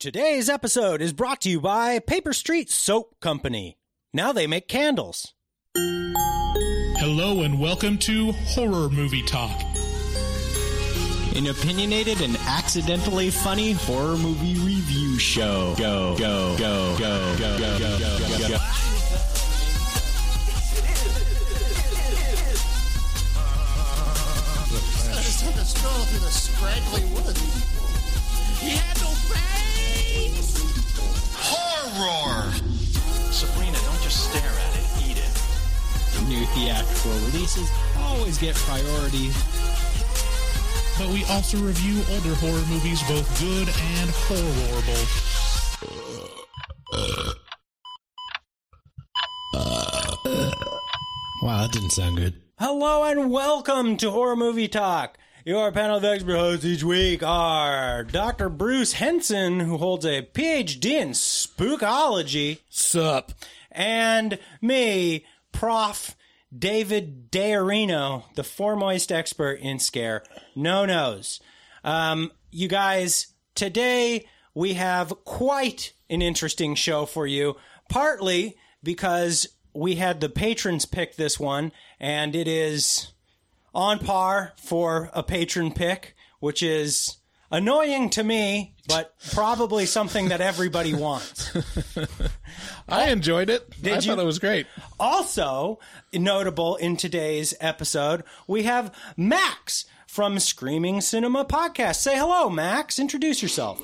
Today's episode is brought to you by Paper Street Soap Company. Now they make candles. Hello and welcome to Horror Movie Talk. An opinionated and accidentally funny horror movie review show. Go, go, go, go, go, go, go, go, go. just had to stroll through the scraggly woods. He had no face! Horror! Sabrina, don't just stare at it, eat it. New theatrical releases always get priority. But we also review older horror movies, both good and horrible. Wow, that didn't sound good. Hello and welcome to Horror Movie Talk. Your panel of expert hosts each week are Dr. Bryce Henson, who holds a PhD in spookology, Sup? and me, Prof. David Dearino, the foremost expert in scare no nos. Um, you guys, today we have quite an interesting show for you, partly because we had the patrons pick this one, and it is on par for a patron pick, which is annoying to me, but probably something that everybody wants. I enjoyed it. Did I you? thought it was great. Also, notable in today's episode, we have Max from Screaming Cinema Podcast. Say hello, Max. Introduce yourself.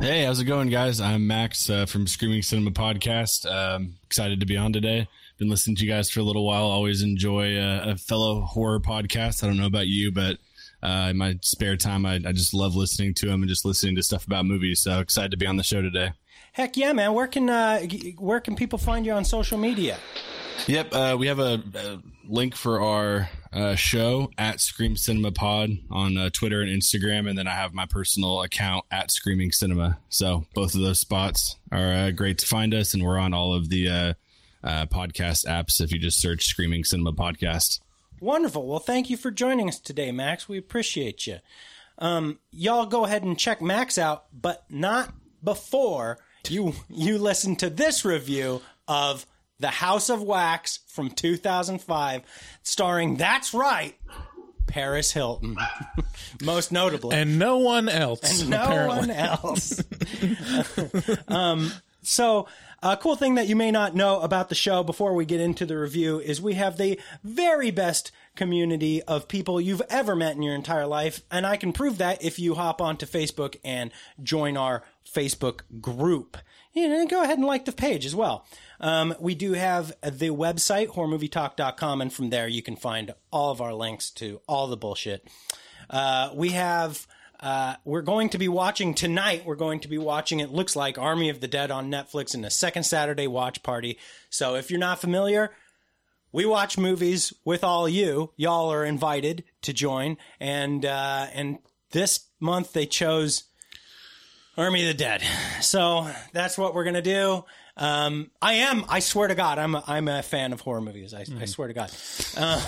Hey, how's it going, guys? I'm Max uh, from Screaming Cinema Podcast. Um, excited to be on today. Been listening to you guys for a little while. Always enjoy uh, a fellow horror podcast. I don't know about you, but uh, in my spare time, I, I just love listening to them and just listening to stuff about movies. So excited to be on the show today. Heck yeah, man. Where can uh, where can people find you on social media? Yep, uh, we have a, a link for our uh, show at Scream Cinema Pod on uh, Twitter and Instagram, and then I have my personal account at Screaming Cinema. So both of those spots are uh, great to find us, and we're on all of the uh, podcast apps if you just search Screaming Cinema Podcast. Wonderful. Well, thank you for joining us today, Max. We appreciate you. Um, y'all go ahead and check Max out, but not before you you listen to this review of The House of Wax from 2005, starring that's right, Paris Hilton, most notably. And no one else. And no apparently. one else. um, so, a cool thing that you may not know about the show before we get into the review is we have the very best community of people you've ever met in your entire life. And I can prove that if you hop onto Facebook and join our Facebook group. You know, go ahead and like the page as well. Um, we do have the website, horrormovietalk.com, and from there you can find all of our links to all the bullshit. Uh, we have uh, we're going to be watching tonight. We're going to be watching. It looks like Army of the Dead on Netflix in a second Saturday watch party. So if you're not familiar, we watch movies with all you. Y'all are invited to join. And uh, and this month they chose Army of the Dead. So that's what we're gonna do. Um, I am. I swear to God, I'm. A, I'm a fan of horror movies. I, I swear to God. Uh,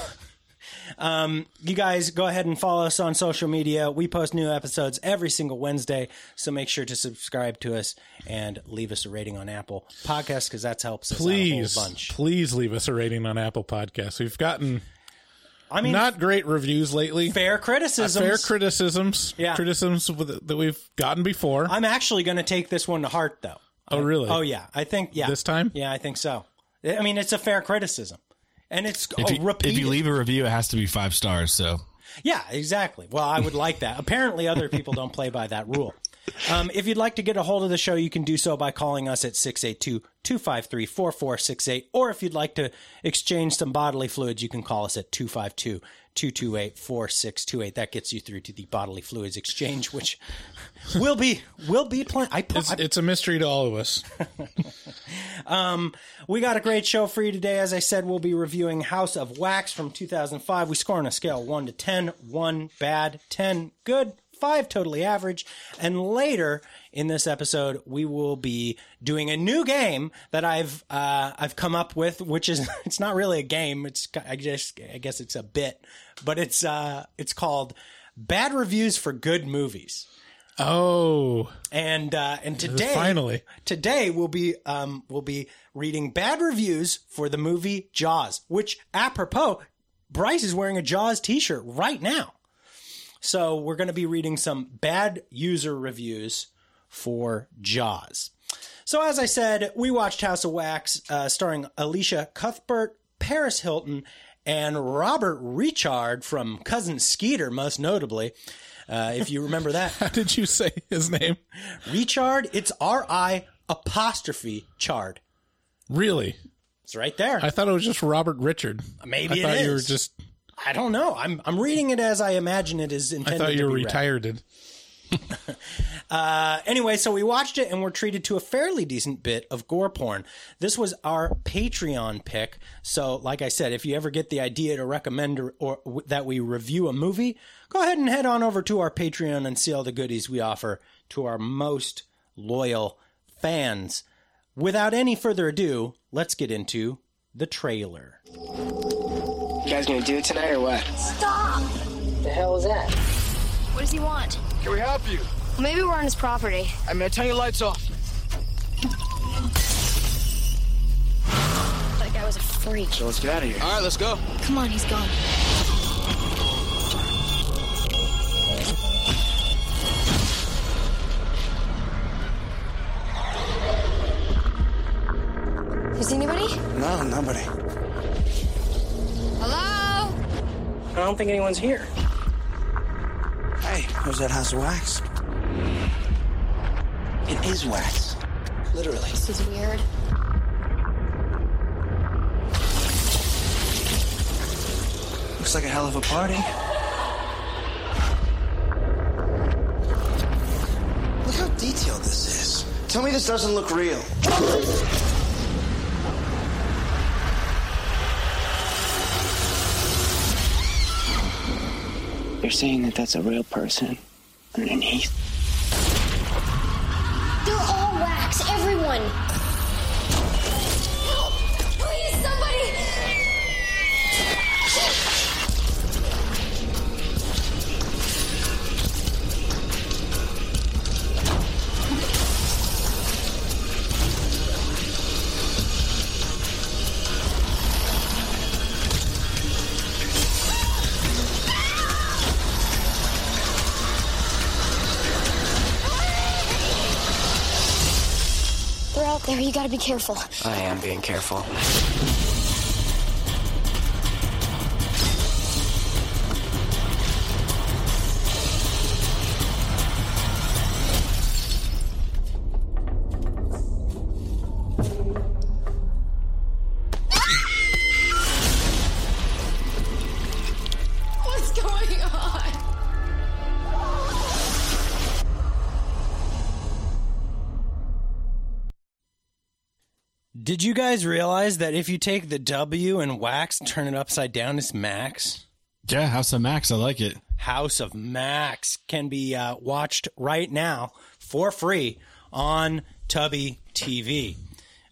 um, you guys go ahead and follow us on social media. We post new episodes every single Wednesday, so make sure to subscribe to us and leave us a rating on Apple Podcasts because that helps us Please, out a whole bunch. please leave us a rating on Apple Podcasts. We've gotten I mean, not great reviews lately. fair criticisms. Fair criticisms. Yeah. Criticisms that we've gotten before. I'm actually going to take this one to heart, though. oh, really? Oh yeah, I think yeah. This time? Yeah, I think so. I mean, it's a fair criticism, and it's If oh, you, repeated. if you leave a review, it has to be five stars. So Yeah, exactly. Well, I would like that. Apparently, other people don't play by that rule. Um, if you'd like to get a hold of the show, you can do so by calling us at 682 253 4468. Or if you'd like to exchange some bodily fluids, you can call us at 252 228 4628. That gets you through to the bodily fluids exchange, which will be will be playing. I, it's, I it's a mystery to all of us. We got a great show for you today. As I said, we'll be reviewing House of Wax from 2005. We score on a scale 1 to 10. 1 bad, 10 good, 5 totally average. And later in this episode, we will be doing a new game that I've uh, I've come up with, which is it's not really a game. It's I guess I guess it's a bit, but it's uh, it's called Bad Reviews for Good Movies. Oh, And uh, and today, Finally. today we'll be um, we'll be reading bad reviews for the movie Jaws. Which, apropos, Bryce is wearing a Jaws T-shirt right now. So we're going to be reading some bad user reviews for Jaws. So as I said, we watched House of Wax, uh, starring Elisha Cuthbert, Paris Hilton, and Robert Richard from Cousin Skeeter, most notably. Uh, if you remember that. how did you say his name? Richard, it's R I apostrophe chard. Really? It's right there. I thought it was just Robert Richard. Maybe I it thought you were just. I don't know. I'm I'm reading it as I imagine it is intended. I thought you were be read. retired. Uh, anyway, so we watched it and we're treated to a fairly decent bit of gore porn. This was our Patreon pick. So, like I said, if you ever get the idea to recommend or, or w- that we review a movie, go ahead and head on over to our Patreon and see all the goodies we offer to our most loyal fans. Without any further ado, let's get into the trailer. You guys gonna do it tonight or what? Stop! The hell is that? What does he want? Can we help you? Maybe we're on his property. I'm gonna turn your lights off. That guy was a freak. So let's get out of here. All right, let's go. Come on, he's gone. Is anybody? No, nobody. Hello? I don't think anyone's here. Hey, where's that house of wax? It is wax. Literally. This is weird. Looks like a hell of a party. Look how detailed this is. Tell me this doesn't look real. You're saying that that's a real person underneath? They're all wax, everyone! There, you gotta be careful. I am being careful. Guys realize that if you take the W and wax, and turn it upside down, it's Max? Yeah, House of Max. I like it. House of Max can be uh, watched right now for free on Tubi TV.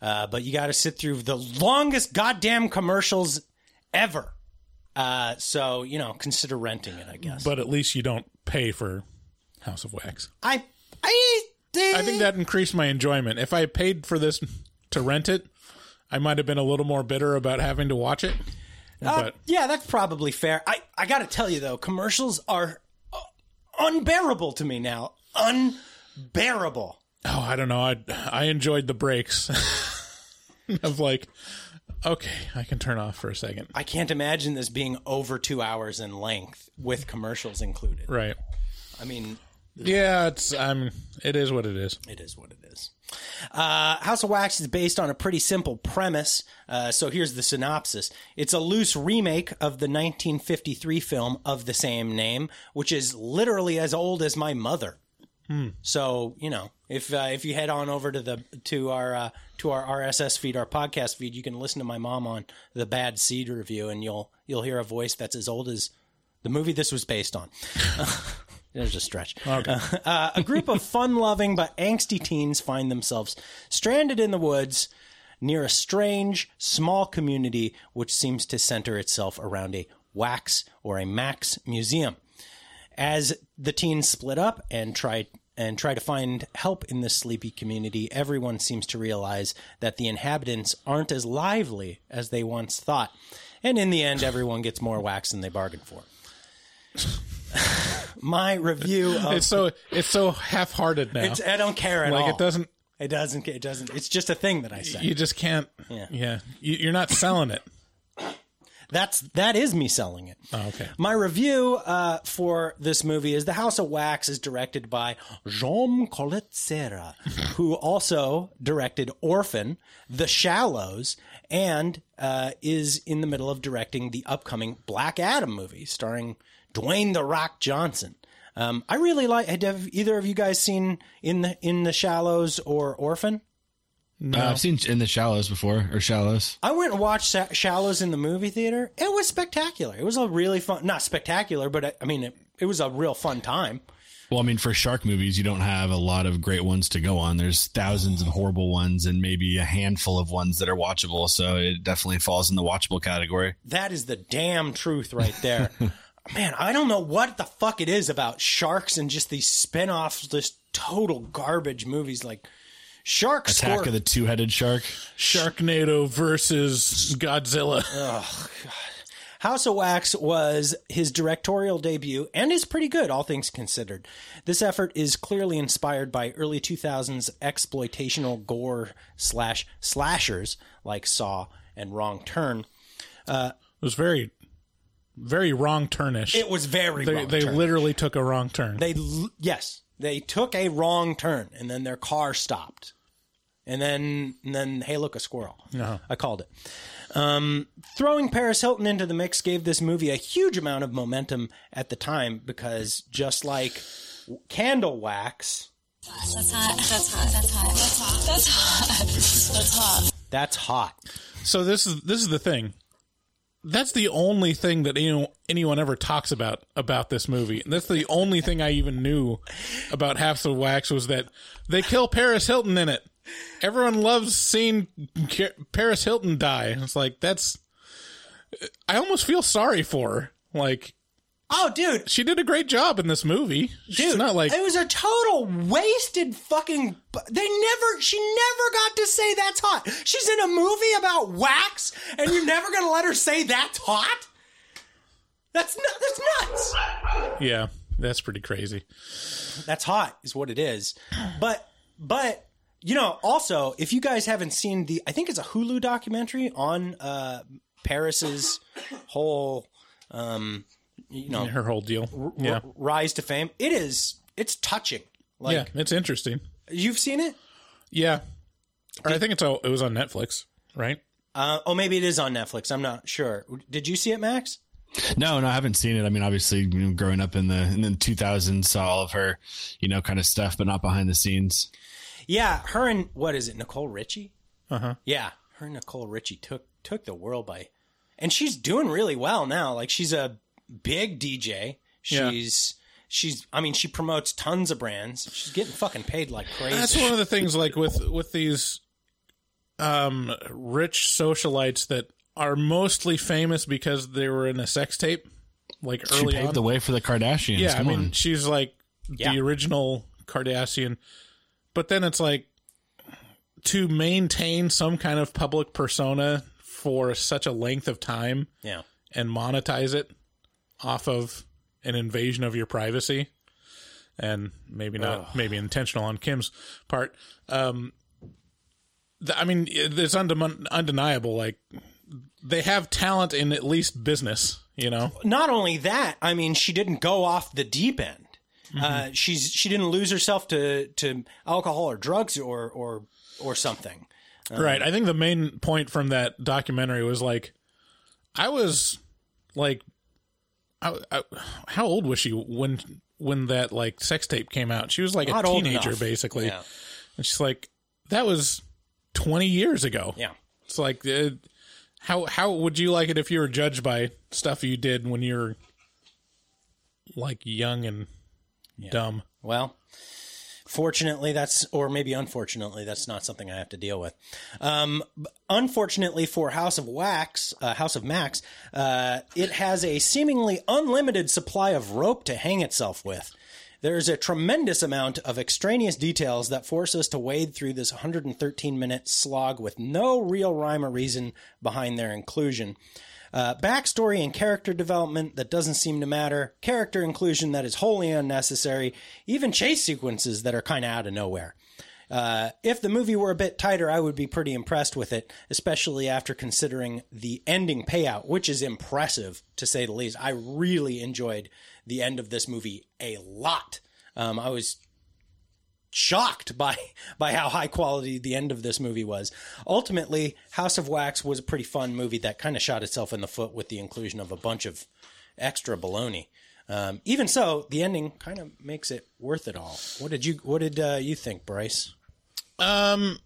Uh, but you got to sit through the longest goddamn commercials ever. Uh, so you know, consider renting it. I guess. But at least you don't pay for House of Wax. I, I, I think that increased my enjoyment. If I paid for this to rent it, I might have been a little more bitter about having to watch it. Uh, but yeah, that's probably fair. I, I got to tell you though, commercials are uh, unbearable to me now. Unbearable. oh, I don't know. I I enjoyed the breaks of like, okay, I can turn off for a second. I can't imagine this being over two hours in length with commercials included. Right. I mean, Yeah, it's um, it is what it is. it is what it is. Uh, House of Wax is based on a pretty simple premise. Uh, so here's the synopsis. It's a loose remake of the 1953 film of the same name, which is literally as old as my mother. So you know, if uh, if you head on over to the to our uh, to our RSS feed, our podcast feed, you can listen to my mom on the Bad Seed review, and you'll you'll hear a voice that's as old as the movie this was based on. There's a stretch. Uh, a group of fun loving but angsty teens find themselves stranded in the woods near a strange, small community which seems to center itself around a wax or a Max museum. As the teens split up and try and try to find help in this sleepy community, everyone seems to realize that the inhabitants aren't as lively as they once thought. And in the end, everyone gets more wax than they bargained for. My review of It's so it's so half-hearted now. it's, I don't care at like all. it doesn't. It doesn't. It doesn't. It's just a thing that I say. You just can't. Yeah. Yeah. You, you're not selling it. That's that is me selling it. Oh, okay. My review uh, for this movie is The House of Wax is directed by Jean Collet-Serra, who also directed Orphan, The Shallows, and uh, is in the middle of directing the upcoming Black Adam movie starring Dwayne The Rock Johnson. Um, I really like. Have either of you guys seen in the in the Shallows or Orphan? Uh, I've seen in the shallows before or shallows. I went and watched Sa- Shallows in the movie theater. It was spectacular. It was a really fun, not spectacular, but I, I mean, it, it was a real fun time. Well, I mean, for shark movies, you don't have a lot of great ones to go on. There's thousands of horrible ones and maybe a handful of ones that are watchable. So it definitely falls in the watchable category. That is the damn truth right there. Man, I don't know what the fuck it is about sharks and just these spin-offs, just total garbage movies like Shark Attack Score. of the Two Headed Shark. Sharknado versus Godzilla. House of Wax was his directorial debut and is pretty good, all things considered. This effort is clearly inspired by early 2000s exploitational gore slash slashers like Saw and Wrong Turn. It was very, very wrong turnish. It was very they wrong they turn. literally took a wrong turn. They yes, they took a wrong turn and then their car stopped. And then and then hey look a squirrel. Uh-huh. I called it. Um, throwing Paris Hilton into the mix gave this movie a huge amount of momentum at the time because just like Candle Wax, That's hot. That's hot. That's hot. That's hot. That's hot. That's hot. that's hot. So this is this is the thing. That's the only thing that anyone, anyone ever talks about about this movie. And that's the only thing I even knew about Half of Wax was that they kill Paris Hilton in it. Everyone loves seeing Paris Hilton die. It's like that's. I almost feel sorry for her. Like Oh, dude, she did a great job in this movie. She's dude, not like it was a total wasted fucking. They never, she never got to say that's hot. She's in a movie about wax, and you're never gonna let her say that's hot. That's not. That's nuts. yeah, that's pretty crazy. That's hot, is what it is. But, but you know, also, if you guys haven't seen the, I think it's a Hulu documentary on uh Paris's whole, um, you know, Her whole deal. Yeah, r- rise to fame. It is. It's touching. Like yeah, it's interesting. you've seen it. Yeah, or I think it's all, it was on Netflix, right? Uh, oh, maybe it is on Netflix. I'm not sure. Did you see it, Max? No, no, I haven't seen it. I mean, obviously, you know, growing up in the in the 2000s, saw all of her, you know, kind of stuff, but not behind the scenes. Yeah, her and what is it, Nicole Richie? Uh huh. Yeah, her and Nicole Richie took took the world by, and she's doing really well now. Like she's a big DJ. Yeah. She's she's. I mean, she promotes tons of brands. She's getting fucking paid like crazy. That's one of the things, like with with these um rich socialites that are mostly famous because they were in a sex tape, like She early paved on. the way for the Kardashians. yeah, I mean, on. she's like Yeah. the original Kardashian, but then it's like to maintain some kind of public persona for such a length of time yeah. and monetize it off of an invasion of your privacy and maybe not maybe intentional on kim's part. Um i mean it's undeniable like they have talent in at least business you know? Not only that, I mean, she didn't go off the deep end. Uh, she's she didn't lose herself to to alcohol or drugs or or or something. right. I think the main point from that documentary was like i was like I, I, how old was she when when that like sex tape came out she was like Not a teenager basically Yeah. And she's like, that was 20 years ago. Yeah. It's like, uh, how how would you like it if you were judged by stuff you did when you're like young and dumb? Well, fortunately, that's, or maybe unfortunately, that's not something I have to deal with. Um, unfortunately for House of Wax, uh, House of Max, uh, it has a seemingly unlimited supply of rope to hang itself with. There's a tremendous amount of extraneous details that force us to wade through this 113 minute slog with no real rhyme or reason behind their inclusion. Uh, backstory and character development that doesn't seem to matter, character inclusion that is wholly unnecessary, even chase sequences that are kind of out of nowhere. Uh, if the movie were a bit tighter, I would be pretty impressed with it, especially after considering the ending payout, which is impressive to say the least. I really enjoyed the end of this movie a lot. Um, I was shocked by by how high quality the end of this movie was. Ultimately, House of Wax was a pretty fun movie that kind of shot itself in the foot with the inclusion of a bunch of extra baloney. Um, even so, the ending kind of makes it worth it all. What did you What did uh, you think, Bryce? Um,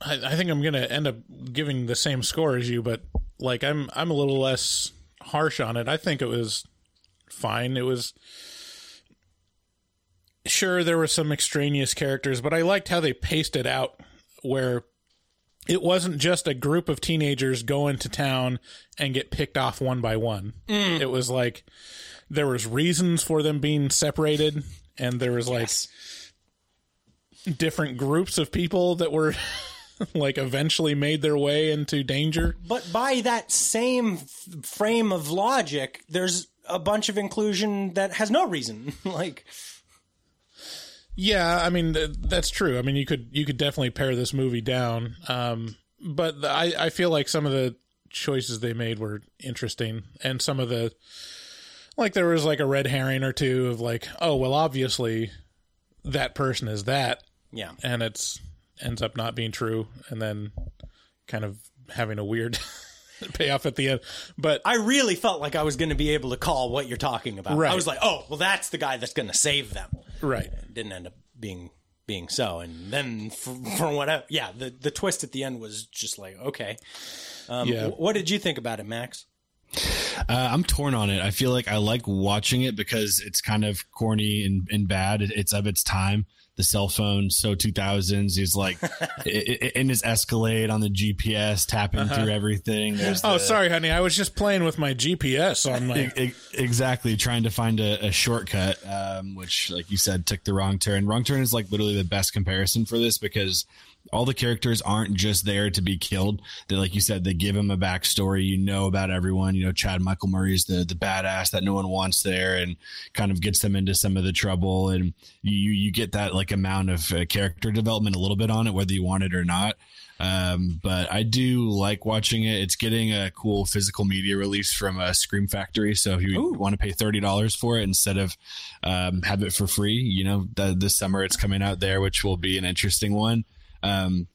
I, I think I'm gonna end up giving the same score as you, but like I'm I'm a little less harsh on it. I think it was fine. It was sure there were some extraneous characters, but I liked how they paced it out where it wasn't just a group of teenagers go into town and get picked off one by one. Mm. It was like there was reasons for them being separated and there was like different groups of people that were like eventually made their way into danger. But by that same f- frame of logic, there's a bunch of inclusion that has no reason. like, Yeah, I mean th- that's true. I mean you could you could definitely pare this movie down. Um, but the, I I feel like some of the choices they made were interesting, and some of the like there was like a red herring or two of like oh well obviously that person is that yeah, and it's ends up not being true, and then kind of having a weird payoff at the end. But I really felt like I was going to be able to call what you're talking about. Right. I was like, oh, well, that's the guy that's going to save them. right, It didn't end up being being so. And then for, for whatever, yeah, the the twist at the end was just like, okay. Um, Yeah. wh- What did you think about it, Max? Uh, I'm torn on it. I feel like I like watching it because it's kind of corny and, and bad. It's of its time. The cell phone, so 2000s. He's like i- i- in his Escalade on the GPS, tapping Uh-huh. through everything. There's Oh, the- sorry, honey. I was just playing with my GPS on my. E- exactly trying to find a, a shortcut um, which like you said took the wrong turn wrong turn is like literally the best comparison for this because all the characters aren't just there to be killed they like you said they give him a backstory you know about everyone you know chad michael murray's the the badass that no one wants there and kind of gets them into some of the trouble and you you get that like amount of uh, character development a little bit on it whether you want it or not um, but I do like watching it. It's getting a cool physical media release from uh, Scream Factory. So if you want to pay thirty dollars for it instead of um, have it for free, you know, th- this summer it's coming out there, which will be an interesting one. Um,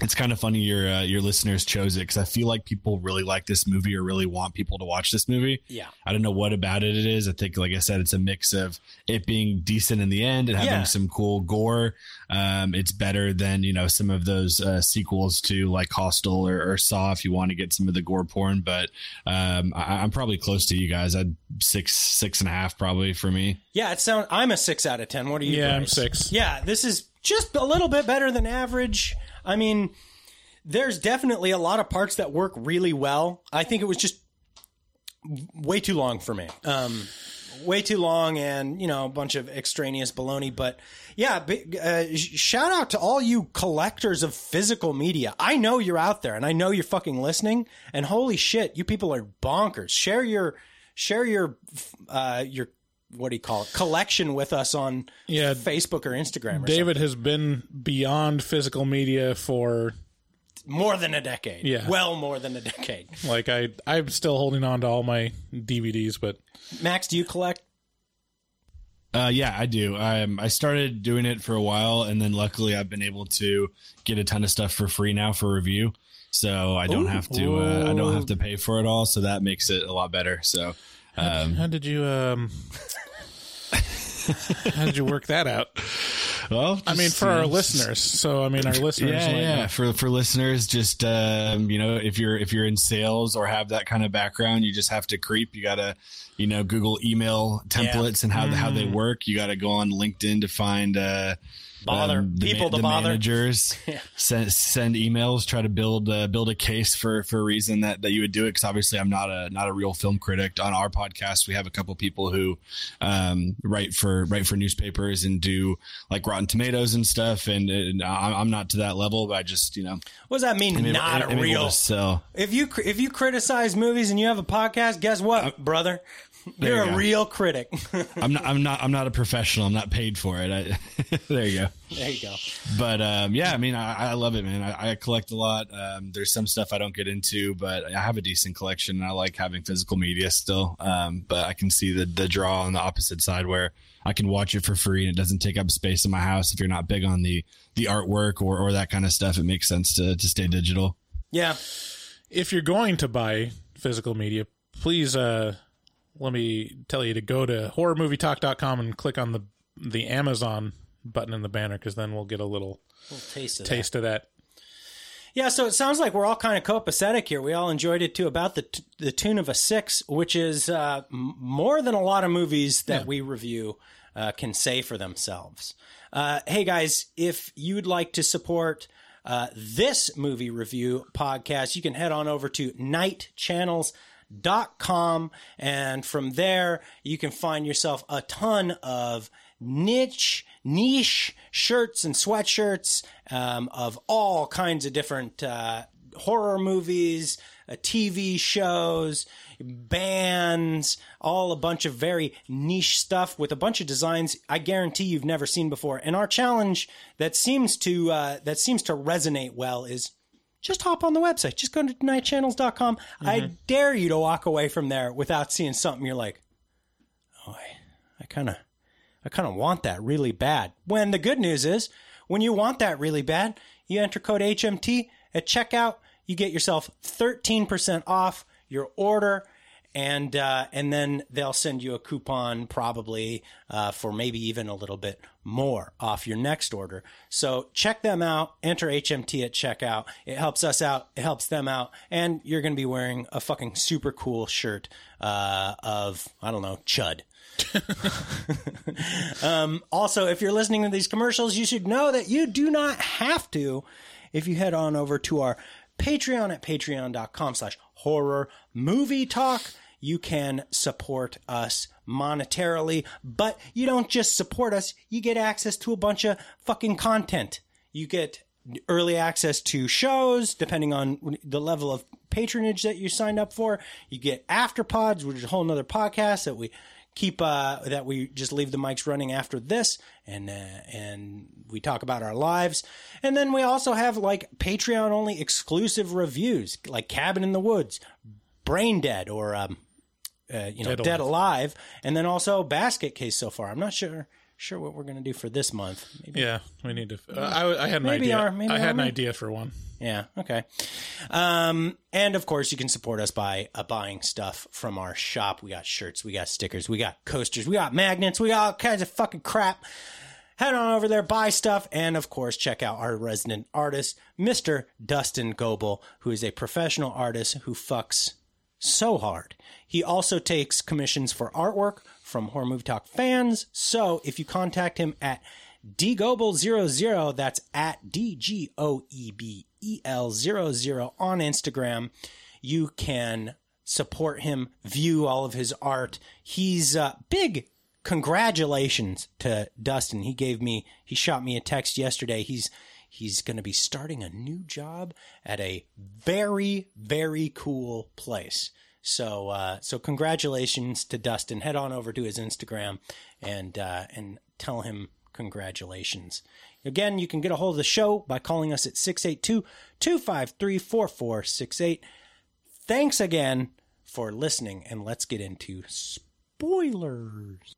it's kind of funny your uh, your listeners chose it because I feel like people really like this movie or really want people to watch this movie. Yeah. I don't know what about it it is. I think, like I said, it's a mix of it being decent in the end and having Yeah. some cool gore. Um, it's better than you know some of those uh, sequels to like Hostel or, or Saw if you want to get some of the gore porn. But um, I, I'm probably close to you guys. I'd six six and a half probably for me. Yeah, it sound. I'm a six out of ten. What are you? Yeah, I'm six. Yeah, this is just a little bit better than average. I mean, there's definitely a lot of parts that work really well. I think it was just way too long for me. Um, way too long, and you know, a bunch of extraneous baloney. But yeah, big, uh, shout out to all you collectors of physical media. I know you're out there, and I know you're fucking listening. And holy shit, you people are bonkers. Share your share your uh, your what do you call it collection with us on Yeah. Facebook or Instagram. Or David has been beyond physical media for more than a decade. Yeah. well more than a decade. like I I'm still holding on to all my DVDs, but Max, do you collect? Uh, yeah, I do. Um, I started doing it for a while, and then luckily I've been able to get a ton of stuff for free now for review. So I don't have to. Uh, I don't have to pay for it all. So that makes it a lot better. So um, how did you um how did you work that out? well, I mean, for our listeners. So I mean, our listeners. Yeah, yeah. For for listeners, just um, you know, if you're if you're in sales or have that kind of background, you just have to creep. You gotta, you know, Google email templates and how how they Mm. work. You got to go on LinkedIn to find uh, Bother um, the people ma- to the bother. managers send, send emails, try to build uh, build a case for for a reason that, that you would do it. Because obviously, I'm not a not a real film critic. On our podcast, we have a couple people who um, write for write for newspapers and do like Rotten Tomatoes and stuff. And, and I'm I'm not to that level, but I just you know What does that mean? I'm not I'm able real. so. If you if you criticize movies and you have a podcast, guess what, brother? You're you a real critic. I'm not I'm not I'm not a professional. I'm not paid for it. I, there you go. there you go. but um, yeah, I mean, I, I love it, man. I, I collect a lot. Um, there's some stuff I don't get into, but I have a decent collection. And I like having physical media still. Um, but I can see the the draw on the opposite side where I can watch it for free and it doesn't take up space in my house. If you're not big on the the artwork or or that kind of stuff, it makes sense to to stay digital. Yeah. if you're going to buy physical media, please uh, let me tell you to go to horrormovietalk.com and click on the the Amazon button in the banner because then we'll get a little little taste of taste of that. Yeah, so it sounds like we're all kind of copacetic here. We all enjoyed it to about the t- the tune of a six, which is uh, more than a lot of movies that we review uh, can say for themselves. Uh, hey guys, if you'd like to support uh, this movie review podcast, you can head on over to nightchannels.com and from there you can find yourself a ton of niche niche shirts and sweatshirts um, of all kinds of different uh, horror movies, uh, TV shows, bands, all a bunch of very niche stuff with a bunch of designs I guarantee you've never seen before. And our challenge that seems to uh, that seems to resonate well is just hop on the website. Just go to nightchannels.com. I mm-hmm. dare you to walk away from there without seeing something you're like, oh, I, I kind of I kind of want that really bad. When the good news is, when you want that really bad, you enter code HMT at checkout. You get yourself 13% off your order. And uh, and then they'll send you a coupon probably uh, for maybe even a little bit more off your next order. So check them out. Enter HMT at checkout. It helps us out. It helps them out. And you're going to be wearing a fucking super cool shirt uh, of I don't know Chud. um, also, if you're listening to these commercials, you should know that you do not have to if you head on over to our Patreon at patreon.com slash horror movie talk. You can support us monetarily, but you don't just support us, you get access to a bunch of fucking content. You get early access to shows depending on the level of patronage that you signed up for. You get after pods, which is a whole nother podcast that we keep uh, that we just leave the mics running after this and uh, and we talk about our lives and then we also have like patreon only exclusive reviews like cabin in the woods brain dead or um uh, you know Dead dead, Alive. alive and then also basket case so far i'm not sure sure what we're going to do for this month maybe Yeah, we need to. Uh, I, I had an Maybe idea. our- maybe I had an idea for one. Yeah. Okay. Um, and of course, you can support us by uh, buying stuff from our shop. We got shirts, we got stickers, we got coasters, we got magnets, we got all kinds of fucking crap. Head on over there, buy stuff, and of course, check out our resident artist, Mr. Dustin Goebel, who is a professional artist who fucks so hard. He also takes commissions for artwork from Horror Movie Talk fans. So if you contact him at dgoebel00, that's at D G O E B E L 00 on Instagram, you can support him, view all of his art. He's uh, big. Congratulations to Dustin. He gave me, he shot me a text yesterday. He's he's going to be starting a new job at a very very cool place. So uh, so congratulations to dustin. Head on over to his instagram and uh, and tell him congratulations. Again you can get a hold of the show by calling us at 682-253-4468 thanks again for listening and let's get into spoilers.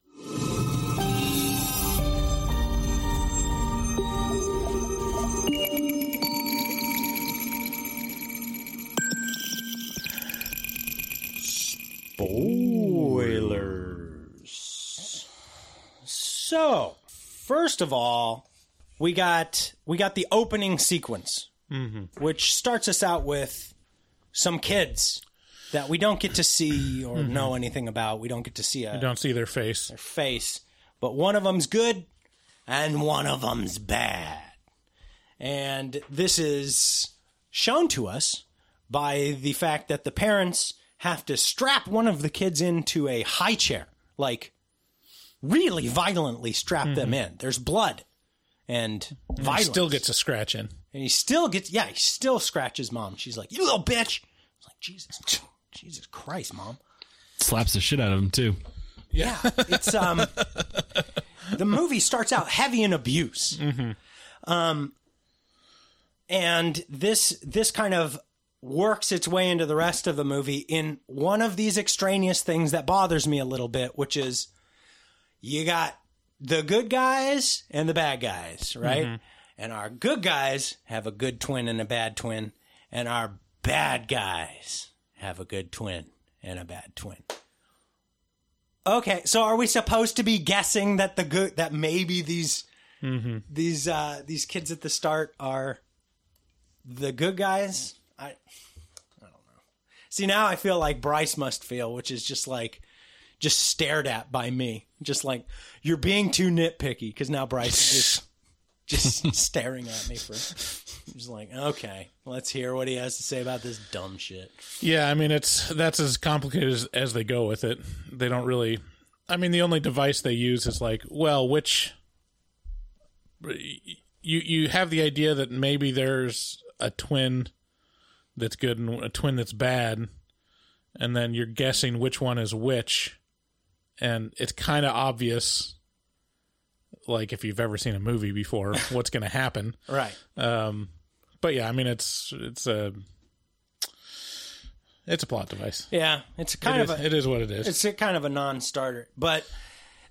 So, first of all, we got we got the opening sequence, mm-hmm. which starts us out with some kids that we don't get to see or mm-hmm. know anything about. We don't get to see a You don't see their face. Their face, but one of them's good and one of them's bad. And this is shown to us by the fact that the parents have to strap one of the kids into a high chair, like really violently strap them in. There's blood and He violence. still gets a scratch in. and he still gets, yeah, he still scratches mom. She's like, you little bitch. It's like, Jesus, Jesus Christ, mom. Slaps the shit out of him too. Yeah, it's um, the movie starts out heavy in abuse, um, and this this kind of works its way into the rest of the movie in one of these extraneous things that bothers me a little bit, which is you got the good guys and the bad guys, right? And our good guys have a good twin and a bad twin, and our bad guys have a good twin and a bad twin. Okay, so are we supposed to be guessing that the good that maybe these these uh these kids at the start are the good guys? I I don't know. See now I feel like Bryce must feel, which is just like just stared at by me. Just like you're being too nitpicky because now Bryce is just just staring at me for just like, okay, let's hear what he has to say about this dumb shit. Yeah, I mean it's that's as complicated as, as they go with it. They don't really. I mean, the only device they use is like, well, which you you have the idea that maybe there's a twin that's good and a twin that's bad, and then you're guessing which one is which, and it's kind of obvious. Like if you've ever seen a movie before, what's going to happen? Right. Um, but yeah, I mean it's it's a it's a plot device. Yeah, it's kind It of is- a, it is what it is. It's a kind of a non-starter, but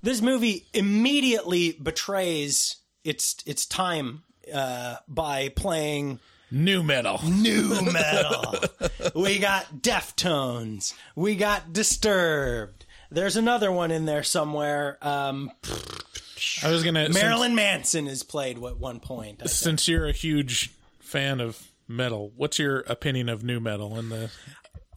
this movie immediately betrays its its time uh, by playing Nu metal. nu metal. we got Deftones. We got Disturbed. There's another one in there somewhere. Um, I was gonna Marilyn Manson is played at one point. I Since, think. you're a huge fan of metal, what's your opinion of nu metal and the?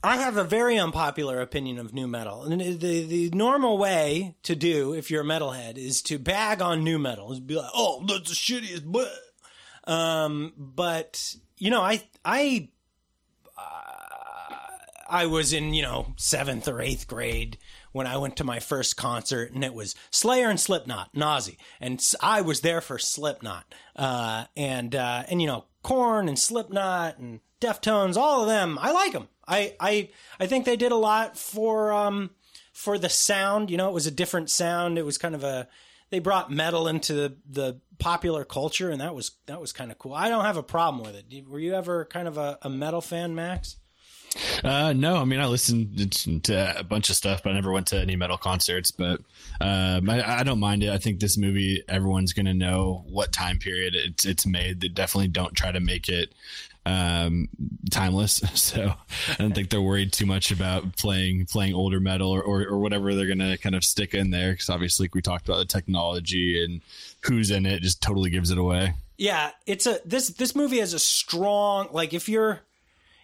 I have a very unpopular opinion of nu metal. And the, the, the normal way to do, if you're a metalhead, is to bag on nu metal. Is be like, oh, that's the shittiest. But, um, but you know, I I uh, I was in you know seventh or eighth grade when I went to my first concert, and it was Slayer and Slipknot, Nazi, and I was there for Slipknot, uh, and uh, and you know Korn and Slipknot and Deftones, all of them. I like them. I I I think they did a lot for um for the sound. You know, it was a different sound. It was kind of a they brought metal into the, the popular culture, and that was that was kind of cool. I don't have a problem with it. Were you ever kind of a, a metal fan, Max? Uh, no, I mean I listened to a bunch of stuff, but I never went to any metal concerts. But um, I, I don't mind it. I think this movie, everyone's going to know what time period it's it's made. They definitely don't try to make it um, timeless. So I don't think they're worried too much about playing playing older metal or, or, or whatever they're going to kind of stick in there. Because obviously, we talked about the technology and who's in it, just totally gives it away. Yeah, it's a this this movie has a strong like if you're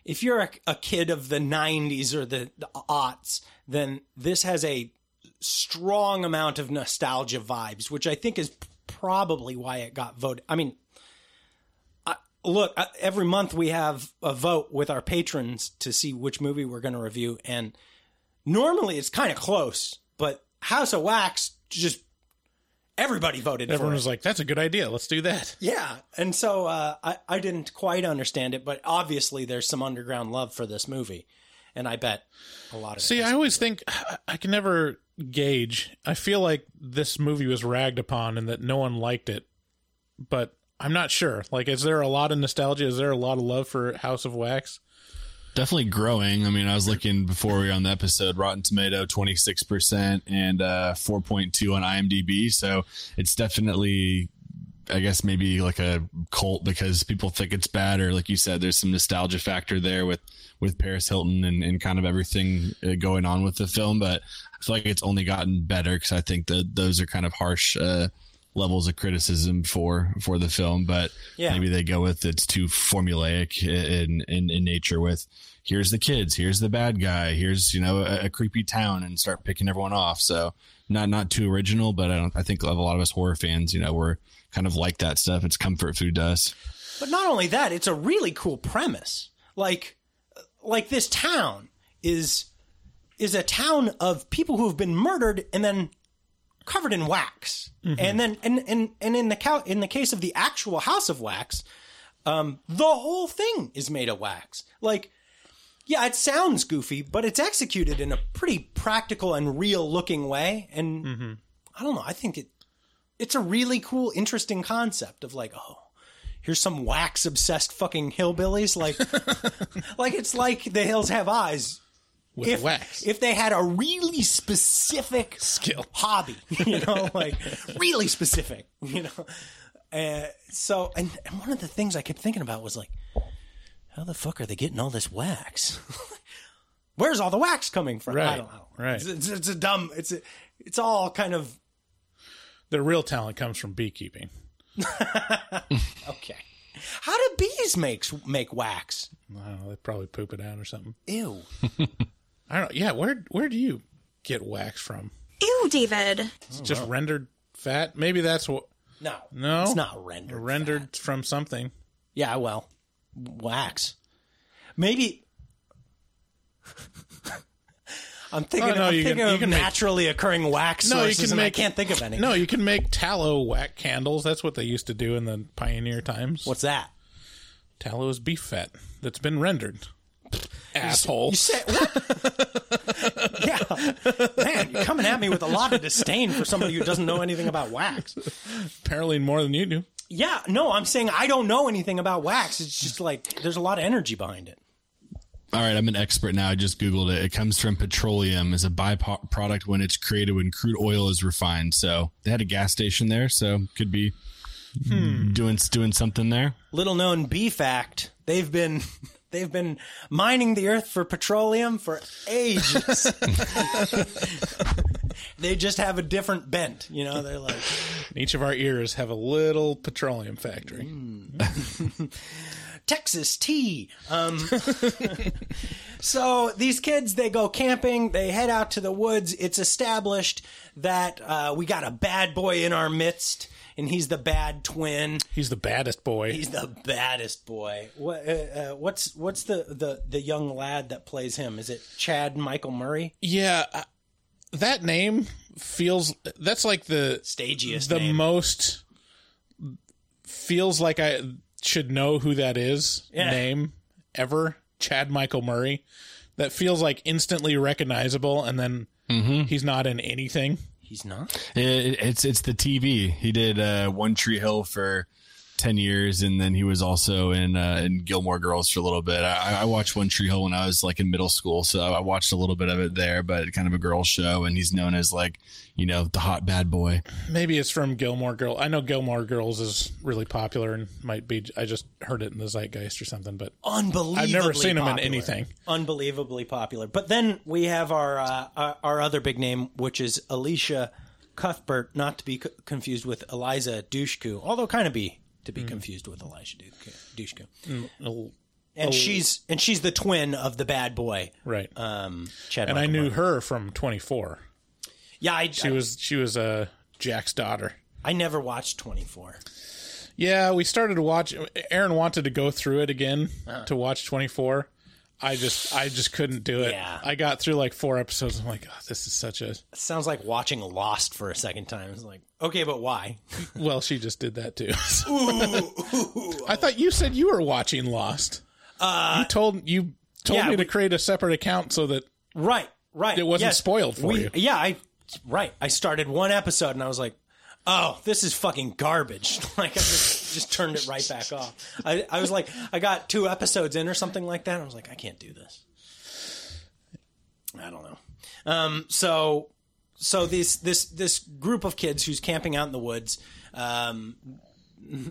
if you're a, a kid of the 90s or the, the aughts, then this has a strong amount of nostalgia vibes, which I think is probably why it got voted. I mean, I, look, uh, every month we have a vote with our patrons to see which movie we're going to review, and normally it's kind of close, but House of Wax just everybody voted for Everyone was like, "That's a good idea. Let's do that." Yeah, and so uh, I I didn't quite understand it, but obviously there's some underground love for this movie, and I bet a lot of See, I always think I can never gauge. I feel like this movie was ragged upon and that no one liked it, but I'm not sure. Like, is there a lot of nostalgia? Is there a lot of love for House of Wax? Definitely growing. I mean, I was looking before we were on the episode, Rotten Tomato 26% and uh, 4.2 on IMDb. So it's definitely, I guess, maybe like a cult because people think it's bad, or like you said, there's some nostalgia factor there with, with Paris Hilton and, and kind of everything uh, going on with the film. But I feel like it's only gotten better because I think that those are kind of harsh, uh, levels of criticism for for the film, but Yeah. maybe they go with it's too formulaic in, in in nature. With here's the kids, here's the bad guy, here's you know a, a creepy town, and start picking everyone off. So not not too original, but I don't. I think a lot of us horror fans, you know, we're kind of like that stuff. It's comfort food to us. But not only that, it's a really cool premise. Like, like this town is is a town of people who have been murdered and then covered in wax, and then and and and in the cow in the case of the actual House of Wax, um, the whole thing is made of wax. Like, yeah, it sounds goofy, but it's executed in a pretty practical and real looking way, and I don't know. I think it it's a really cool, interesting concept of like, oh, here's some wax obsessed fucking hillbillies. Like, like it's like the hills have eyes. With if, wax. if they had a really specific Skill. hobby, you know, like really specific, you know. Uh, so, and, and one of the things I kept thinking about was like, how the fuck are they getting all this wax? Where's all the wax coming from? I Right, don't know. right. It's, it's, it's a dumb. It's a, it's all kind of The real talent comes from beekeeping. okay. How do bees make make wax? I don't know. They probably poop it out or something. Ew. I don't know. Yeah, where where do you get wax from? Ew, David. It's just rendered fat. Maybe that's what. No, No, it's not rendered. rendered from something. Yeah, well, wax. Maybe. I'm thinking, Oh, no, I'm you can- thinking you of can make- naturally occurring wax No, you can and make. I can't think of any. No, you can make tallow wax candles. That's what they used to do in the pioneer times. What's that? tallow is beef fat that's been rendered. Asshole. You say what? yeah, man, you're coming at me with a lot of disdain for somebody who doesn't know anything about wax. Apparently more than you do. Yeah, no, I'm saying I don't know anything about wax. It's just like there's a lot of energy behind it. All right, I'm an expert now. I just Googled it. It comes from petroleum as a byproduct when it's created when crude oil is refined. So they had a gas station there, so could be hmm. doing doing something there. little known bee fact they've been they've been mining the earth for petroleum for ages. They just have a different bent you know they're like Each of our ears have a little petroleum factory. texas tea um, so these kids they go camping they head out to the woods. It's established that uh, we got a bad boy in our midst and he's the bad twin He's the baddest boy. He's the baddest boy. What? Uh, uh, what's what's the, the the young lad that plays him? Is it Chad Michael Murray? yeah, uh, that name feels that's like the Stagiest the name. most feels like I should know who that is Yeah. name ever. Chad Michael Murray. That feels like instantly recognizable, and then he's not in anything. He's not. It, it's it's the TV. He did uh, One Tree Hill for ten years, and then he was also in uh, in Gilmore Girls for a little bit. I, I watched One Tree Hill when I was like in middle school, so I watched a little bit of it there. But kind of a girl show, and he's known as like you know the hot bad boy. Maybe it's from Gilmore Girl. I know Gilmore Girls is really popular and might be. I just heard it in the zeitgeist or something, but Unbelievably. I've never seen him in anything. Unbelievably popular. But then we have our uh, our, our other big name, which is Elisha Cuthbert, not to be co- confused with Eliza Dushku, although kind of be to be confused with Elijah Dushku. Oh, And she's and she's the twin of the bad boy, right. um, Chad. and I knew Murray. her from Twenty Four. Yeah, I, She I, was she was uh, Jack's daughter. I never watched Twenty Four. Yeah, we started to watch. Aaron wanted to go through it again Uh-huh. to watch Twenty Four. I just I just couldn't do it. Yeah. I got through like four episodes. I'm like, oh, this is such a. Sounds like watching Lost for a second time. It's like, okay, but why? Well, she just did that too. I thought you said you were watching Lost. you told you told Uh, yeah, me to we- create a separate account so that Right, right. It wasn't yes. spoiled for We- you. Yeah, I right. I started one episode and I was like, "Oh, this is fucking garbage." like I just just turned it right back off. I I was like, I got two episodes in or something like that. I was like, I can't do this. I don't know. Um, so so this this this group of kids who's camping out in the woods. Um,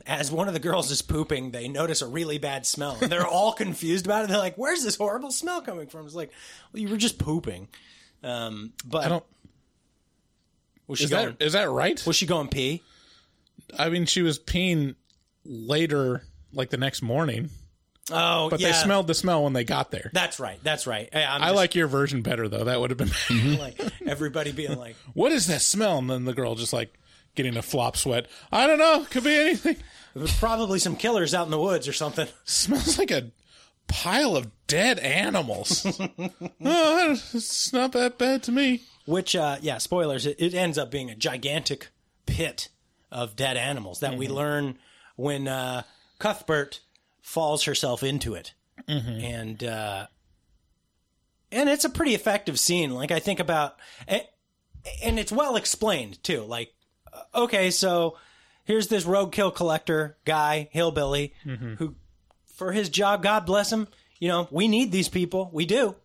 as one of the girls is pooping, they notice a really bad smell. And they're all confused about it. They're like, "Where's this horrible smell coming from?" It's like, "Well, you were just pooping." Um, but I don't. Was she Is going? that is that right? was she going pee? I mean, she was peeing later, like the next morning, Oh, but yeah. they smelled the smell when they got there. That's right. That's right. I, I'm I just, like your version better though. That would have been. like everybody being like, what is that smell? And then the girl just like getting a flop sweat. I don't know. Could be anything. there's probably some killers out in the woods or something. Smells like a pile of dead animals. oh, it's not that bad to me. Which, uh, yeah, spoilers. It, it ends up being a gigantic pit of dead animals that we learn when uh, Cuthbert falls herself into it, and uh, and it's a pretty effective scene. Like I think about, and, and it's well explained too. Like, uh, okay, so here's this roadkill collector guy, hillbilly, who for his job, God bless him. You know, we need these people. We do.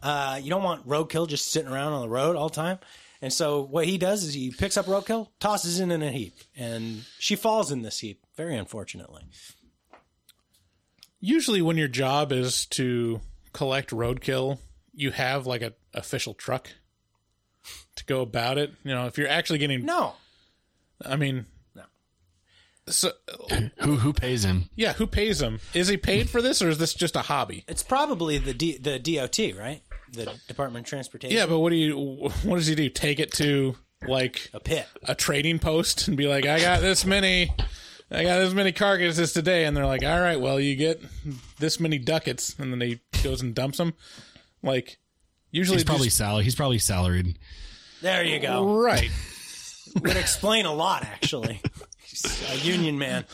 Uh, you don't want roadkill just sitting around on the road all the time. And so what he does is he picks up roadkill, tosses it in a heap, and she falls in this heap. Very unfortunately. Usually, when your job is to collect roadkill, you have like a official truck to go about it. You know, if you're actually getting, No, I mean. So Who who pays him? yeah, who pays him? Is he paid for this, or is this just a hobby? it's probably the D- the DOT, right? The Department of Transportation. Yeah, but what do you? What does he do? Take it to like a pit. a trading post and be like, I got this many, I got this many carcasses today, and they're like, all right, well, you get this many ducats, and then he goes and dumps them. Like, usually He's probably just- salary. He's probably salaried. There you go. right. Would explain a lot, actually. He's a union man.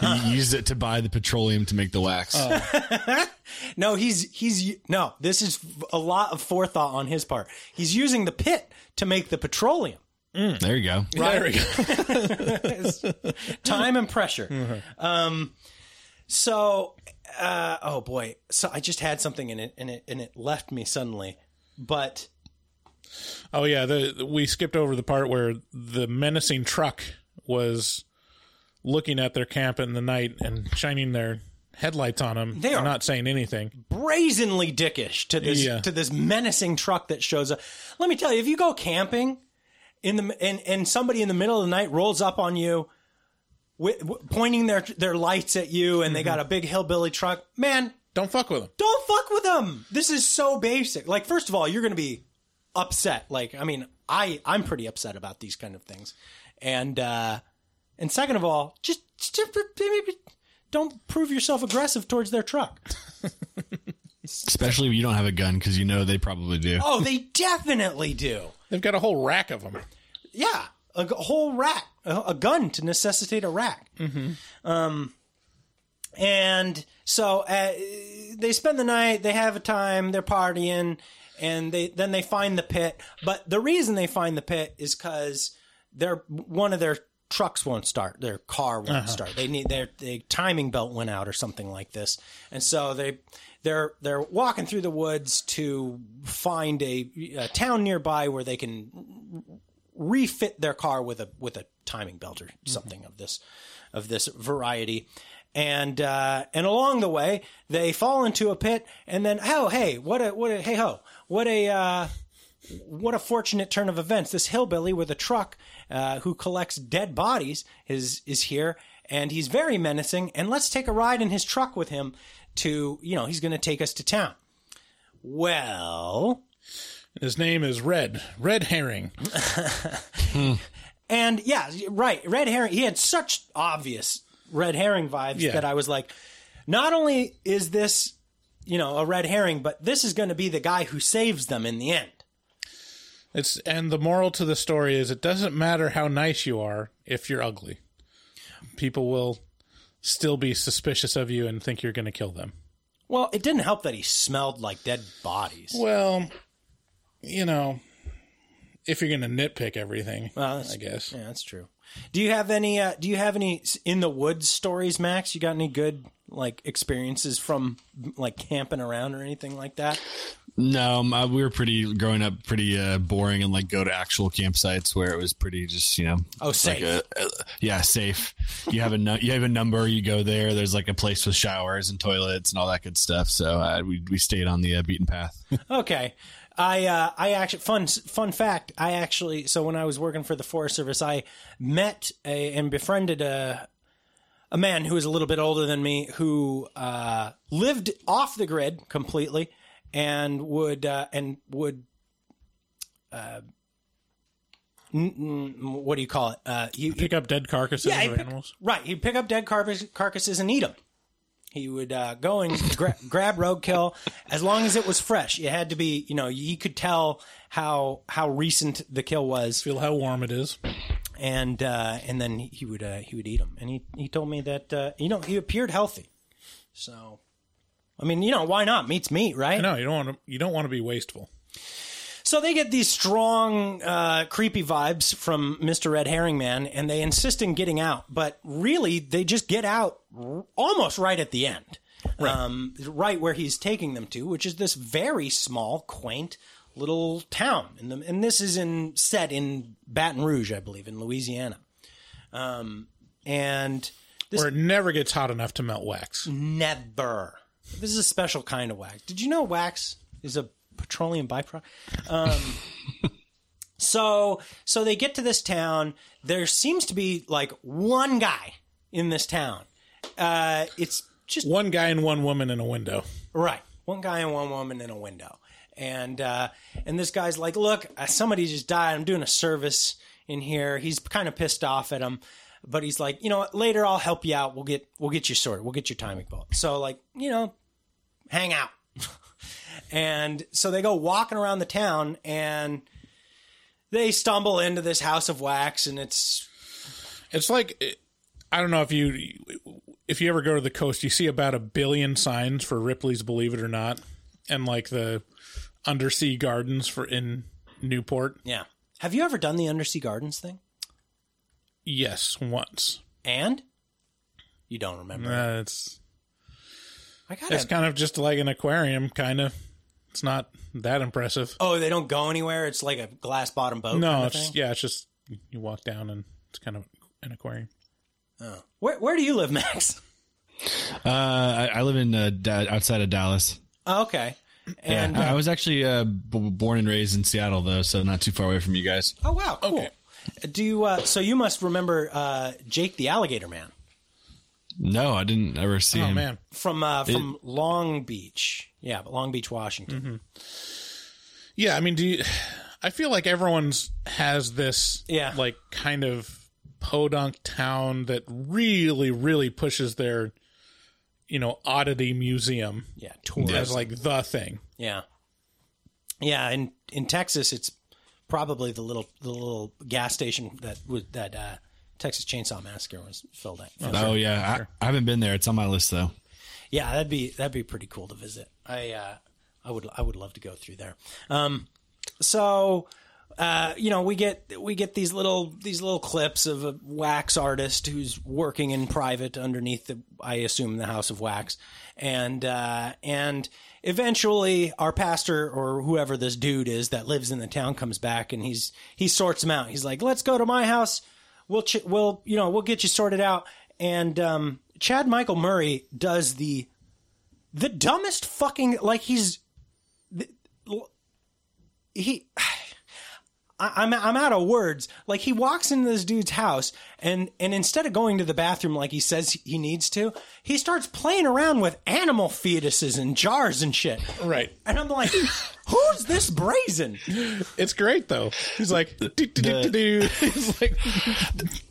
He used it to buy the petroleum to make the wax. No, he's he's no. This is a lot of forethought on his part. He's using the pit to make the petroleum. There you go. Right. There we go. time and pressure. Um, so, uh, oh boy, so I just had something in it, and it and it left me suddenly. But Oh yeah, the we skipped over the part where the menacing truck was looking at their camp in the night and shining their headlights on them. They are not saying anything. brazenly dickish to this Yeah. to this menacing truck that shows up. Let me tell you, if you go camping in the and and somebody in the middle of the night rolls up on you. With, pointing their their lights at you, and they got a big hillbilly truck. Man, Don't fuck with them. don't fuck with them. This is so basic. Like, first of all, you're going to be upset. Like, I mean, I I'm pretty upset about these kind of things, and uh, and second of all, just, just maybe don't prove yourself aggressive towards their truck. Especially if you don't have a gun, because you know they probably do. Oh, they definitely do. They've got a whole rack of them. Yeah, a whole rack, a, a gun to necessitate a rack. Um, and so uh, they spend the night. They have a time. They're partying, and they then they find the pit. But the reason they find the pit is because they're one of their trucks won't start. Their car won't start. They need their, their timing belt went out or something like this, and so they. They're they're walking through the woods to find a, a town nearby where they can refit their car with a with a timing belt or something of this of this variety. And uh, and along the way, they fall into a pit, and then oh hey, what a what a hey ho, what a uh, what a fortunate turn of events. This hillbilly with a truck uh, who collects dead bodies is is here, and he's very menacing. And let's take a ride in his truck with him to you know he's going to take us to town. Well, His name is Red. Red Herring. And yeah, right. Red herring. He had such obvious red herring vibes Yeah. that I was like, not only is this, you know, a red herring, but this is going to be the guy who saves them in the end. It's and the moral to the story is it doesn't matter how nice you are if you're ugly. People will still be suspicious of you and think you're going to kill them. Well, it didn't help that he smelled like dead bodies. Well, you know, if you're going to nitpick everything, Well, I guess. Yeah, that's true. Do you have any? Uh, do you have any in the woods stories, Max? You got any good like experiences from like camping around or anything like that? No, um, uh, we were pretty growing up, pretty uh, boring, and like go to actual campsites where it was pretty just you know. Oh, safe. Like a, uh, yeah, safe. You have a nu- you have a number. You go there. There's like a place with showers and toilets and all that good stuff. So uh, we we stayed on the uh, beaten path. Okay. I uh, I actually fun fun fact. I actually so when I was working for the Forest Service, I met a, and befriended a a man who was a little bit older than me who uh, lived off the grid completely and would uh, and would uh, n- n- what do you call it? Uh, he, Pick up dead carcasses Yeah, of pick- animals. Right. He'd pick up dead carcass- carcasses and eat them. He would uh, go and gra- grab roadkill as long as it was fresh. It had to be, you know, you could tell how how recent the kill was, Feel how warm it is. and uh, and then he would uh, he would eat them. And he he told me that uh, you know he appeared healthy. So, I mean, you know, why not? Meat's meat, right? No, you don't want to. You don't want to be wasteful. So they get these strong, uh, creepy vibes from Mr. Red Herring Man, and they insist in getting out. But really, they just get out almost right at the end, right, um, right where he's taking them to, which is this very small, quaint little town. And, the, and this is in set in Baton Rouge, I believe, in Louisiana. Um, and this Where it never gets hot enough to melt wax. Never. This is a special kind of wax. Did you know wax is a petroleum byproduct? Um, so, so they get to this town. There seems to be like one guy in this town. Uh, it's just One guy and one woman in a window. Right. One guy and one woman in a window. And uh, and this guy's like, look, uh, somebody just died. I'm doing a service in here. He's kind of pissed off at him, but he's like, you know what? Later, I'll help you out. We'll get we'll get you sorted. We'll get your timing belt. So like, you know, hang out. and so they go walking around the town, and they stumble into this house of wax, and it's It's like I don't know if you if you ever go to the coast, you see about a billion signs for Ripley's Believe It or Not, and like the undersea gardens for in Newport. yeah. Have you ever done the undersea gardens thing? Yes, once. And you don't remember? Uh, it's I got it's kind of just like an aquarium, kind of. It's not that impressive. Oh, they don't go anywhere. It's like a glass bottom boat. no, kind of it's thing? yeah, it's just you walk down and it's kind of an aquarium. Oh, Where Where do you live, Max? Uh, I, I live in uh, da- outside of Dallas. Oh, okay. And yeah, I uh, was actually uh, b- born and raised in Seattle, though, so not too far away from you guys. oh wow, cool. Do you? Uh, so you must remember uh, Jake the Alligator Man No, I didn't ever see Oh him. man, from uh, from Long Beach. Yeah, but Long Beach, Washington. yeah. I mean, do you? I feel like everyone's has this, Yeah. like kind of podunk town that really, really pushes their, you know, oddity museum Yeah, tour. as like the thing. Yeah, yeah. In in Texas, it's probably the little the little gas station that was that uh, Texas Chainsaw Massacre was filled at. Oh yeah, I, I haven't been there. It's on my list though. Yeah, that'd be that'd be pretty cool to visit. I uh, I would I would love to go through there. Um, so uh, you know we get we get these little these little clips of a wax artist who's working in private underneath the I assume the House of Wax, and uh, and eventually our pastor or whoever this dude is that lives in the town comes back and he's he sorts them out. He's like, let's go to my house. We'll ch- we'll you know we'll get you sorted out. And um, Chad Michael Murray does the the dumbest fucking like he's he I, I'm I'm out of words. Like he walks into this dude's house and and instead of going to the bathroom like he says he needs to, he starts playing around with animal fetuses and jars and shit. Right. And I'm like, who's this brazen? It's great though. He's like, "Do-do-do-do-do." he's like,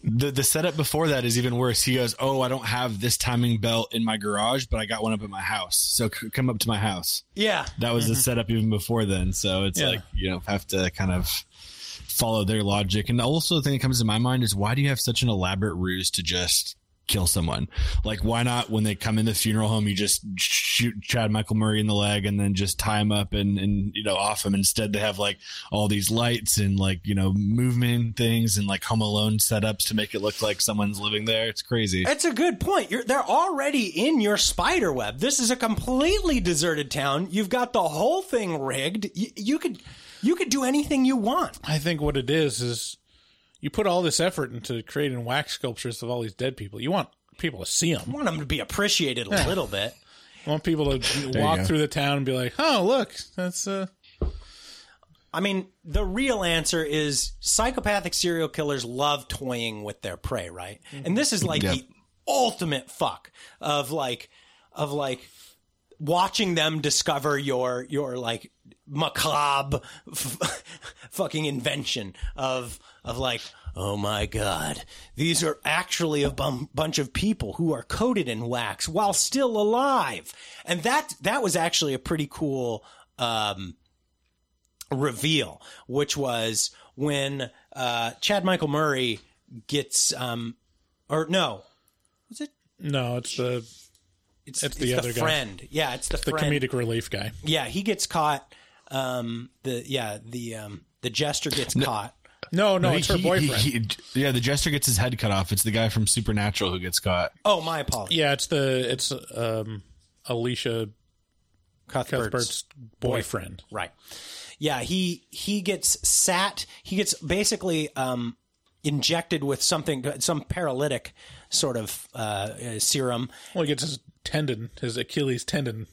The the setup before that is even worse. He goes, "Oh, I don't have this timing belt in my garage, but I got one up at my house. So c- come up to my house." Yeah. That was the mm-hmm. setup even before then. So it's Yeah. like you know have to kind of follow their logic. And also, the thing that comes to my mind is why do you have such an elaborate ruse to just kill someone? Like, why not when they come in the funeral home, you just shoot Chad Michael Murray in the leg and then just tie him up and and you know off him. Instead, they have like all these lights and like you know movement things and like Home Alone setups to make it look like someone's living there. It's crazy. That's a good point. You're, they're already in your spider web. This is a completely deserted town. You've got the whole thing rigged. You, you could you could do anything you want. I think what it is is you put all this effort into creating wax sculptures of all these dead people. You want people to see them. I want them to be appreciated a little bit. You want people to walk through the town and be like, "Oh, look, that's uh, I mean, the real answer is psychopathic serial killers love toying with their prey, right? And this is like Yep. the ultimate fuck of like of like watching them discover your your like macabre f- fucking invention of of like oh my god these are actually a bum- bunch of people who are coated in wax while still alive and that that was actually a pretty cool um reveal which was when uh Chad Michael Murray gets um or no was it No, it's the it's, It's the other guy. friend yeah it's the, the friend comedic relief guy. yeah, he gets caught. Um, the yeah, the um, the jester gets caught. No, no, He- it's her boyfriend. he- he- yeah, the jester gets his head cut off. It's the guy from Supernatural who gets caught. Oh, my apologies. yeah, it's the it's um Elisha Cuthbert's, Cuthbert's boyfriend. right. Yeah, he he gets sat. He gets basically um, injected with something, some paralytic sort of uh, uh, serum. Well, he gets his tendon, his Achilles tendon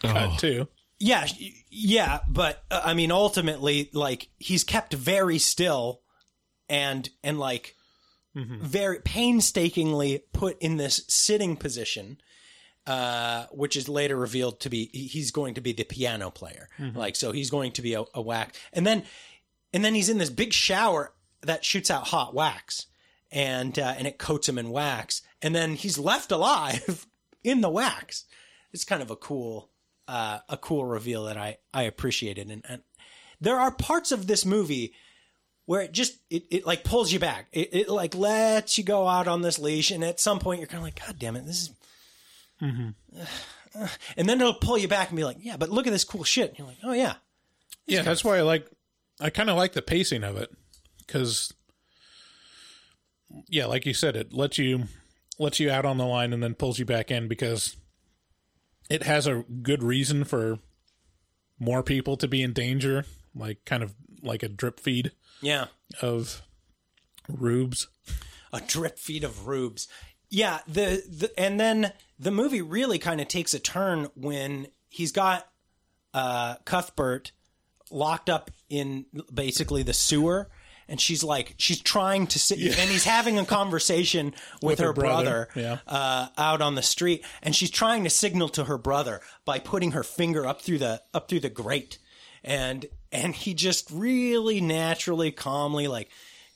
cut Oh. too. Yeah, yeah, but uh, I mean, ultimately, like he's kept very still, and and like very painstakingly put in this sitting position, uh, which is later revealed to be he's going to be the piano player. Like, so he's going to be a, a wax, and then and then he's in this big shower that shoots out hot wax, and uh, and it coats him in wax, and then he's left alive in the wax. It's kind of a cool uh, a cool reveal that I I appreciated, and, and there are parts of this movie where it just it, it like pulls you back. It, it like lets you go out on this leash, and at some point you're kind of like, God damn it, this is. And then it'll pull you back and be like, yeah, but look at this cool shit. And you're like, oh yeah, Yeah, that's why I like. I kind of like the pacing of it because, yeah, like you said, it lets you lets you out on the line and then pulls you back in because it has a good reason for more people to be in danger, like kind of like a drip feed yeah, of rubes. a drip feed of rubes. Yeah, the, the and then the movie really kind of takes a turn when he's got uh, Cuthbert locked up in basically the sewer, and she's like she's trying to sit, and he's having a conversation with, With her, her brother, brother, yeah. uh, out on the street, and she's trying to signal to her brother by putting her finger up through the up through the grate, and and he just really naturally, calmly, like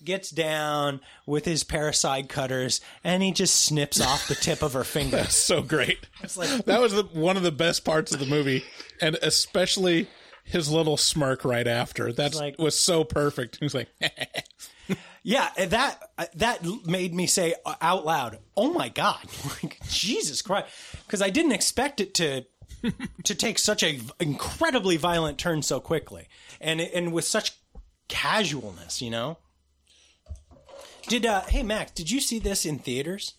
gets down with his parasite cutters, and he just snips off the tip of her finger. So great. like- that was the, one of the best parts of the movie, and especially his little smirk right after. That like- was so perfect. He was like, Yeah, that that made me say out loud, "Oh my god!" Like Jesus Christ, because I didn't expect it to to take such a incredibly violent turn so quickly, and and with such casualness. You know. Did uh, hey Max? Did you see this in theaters?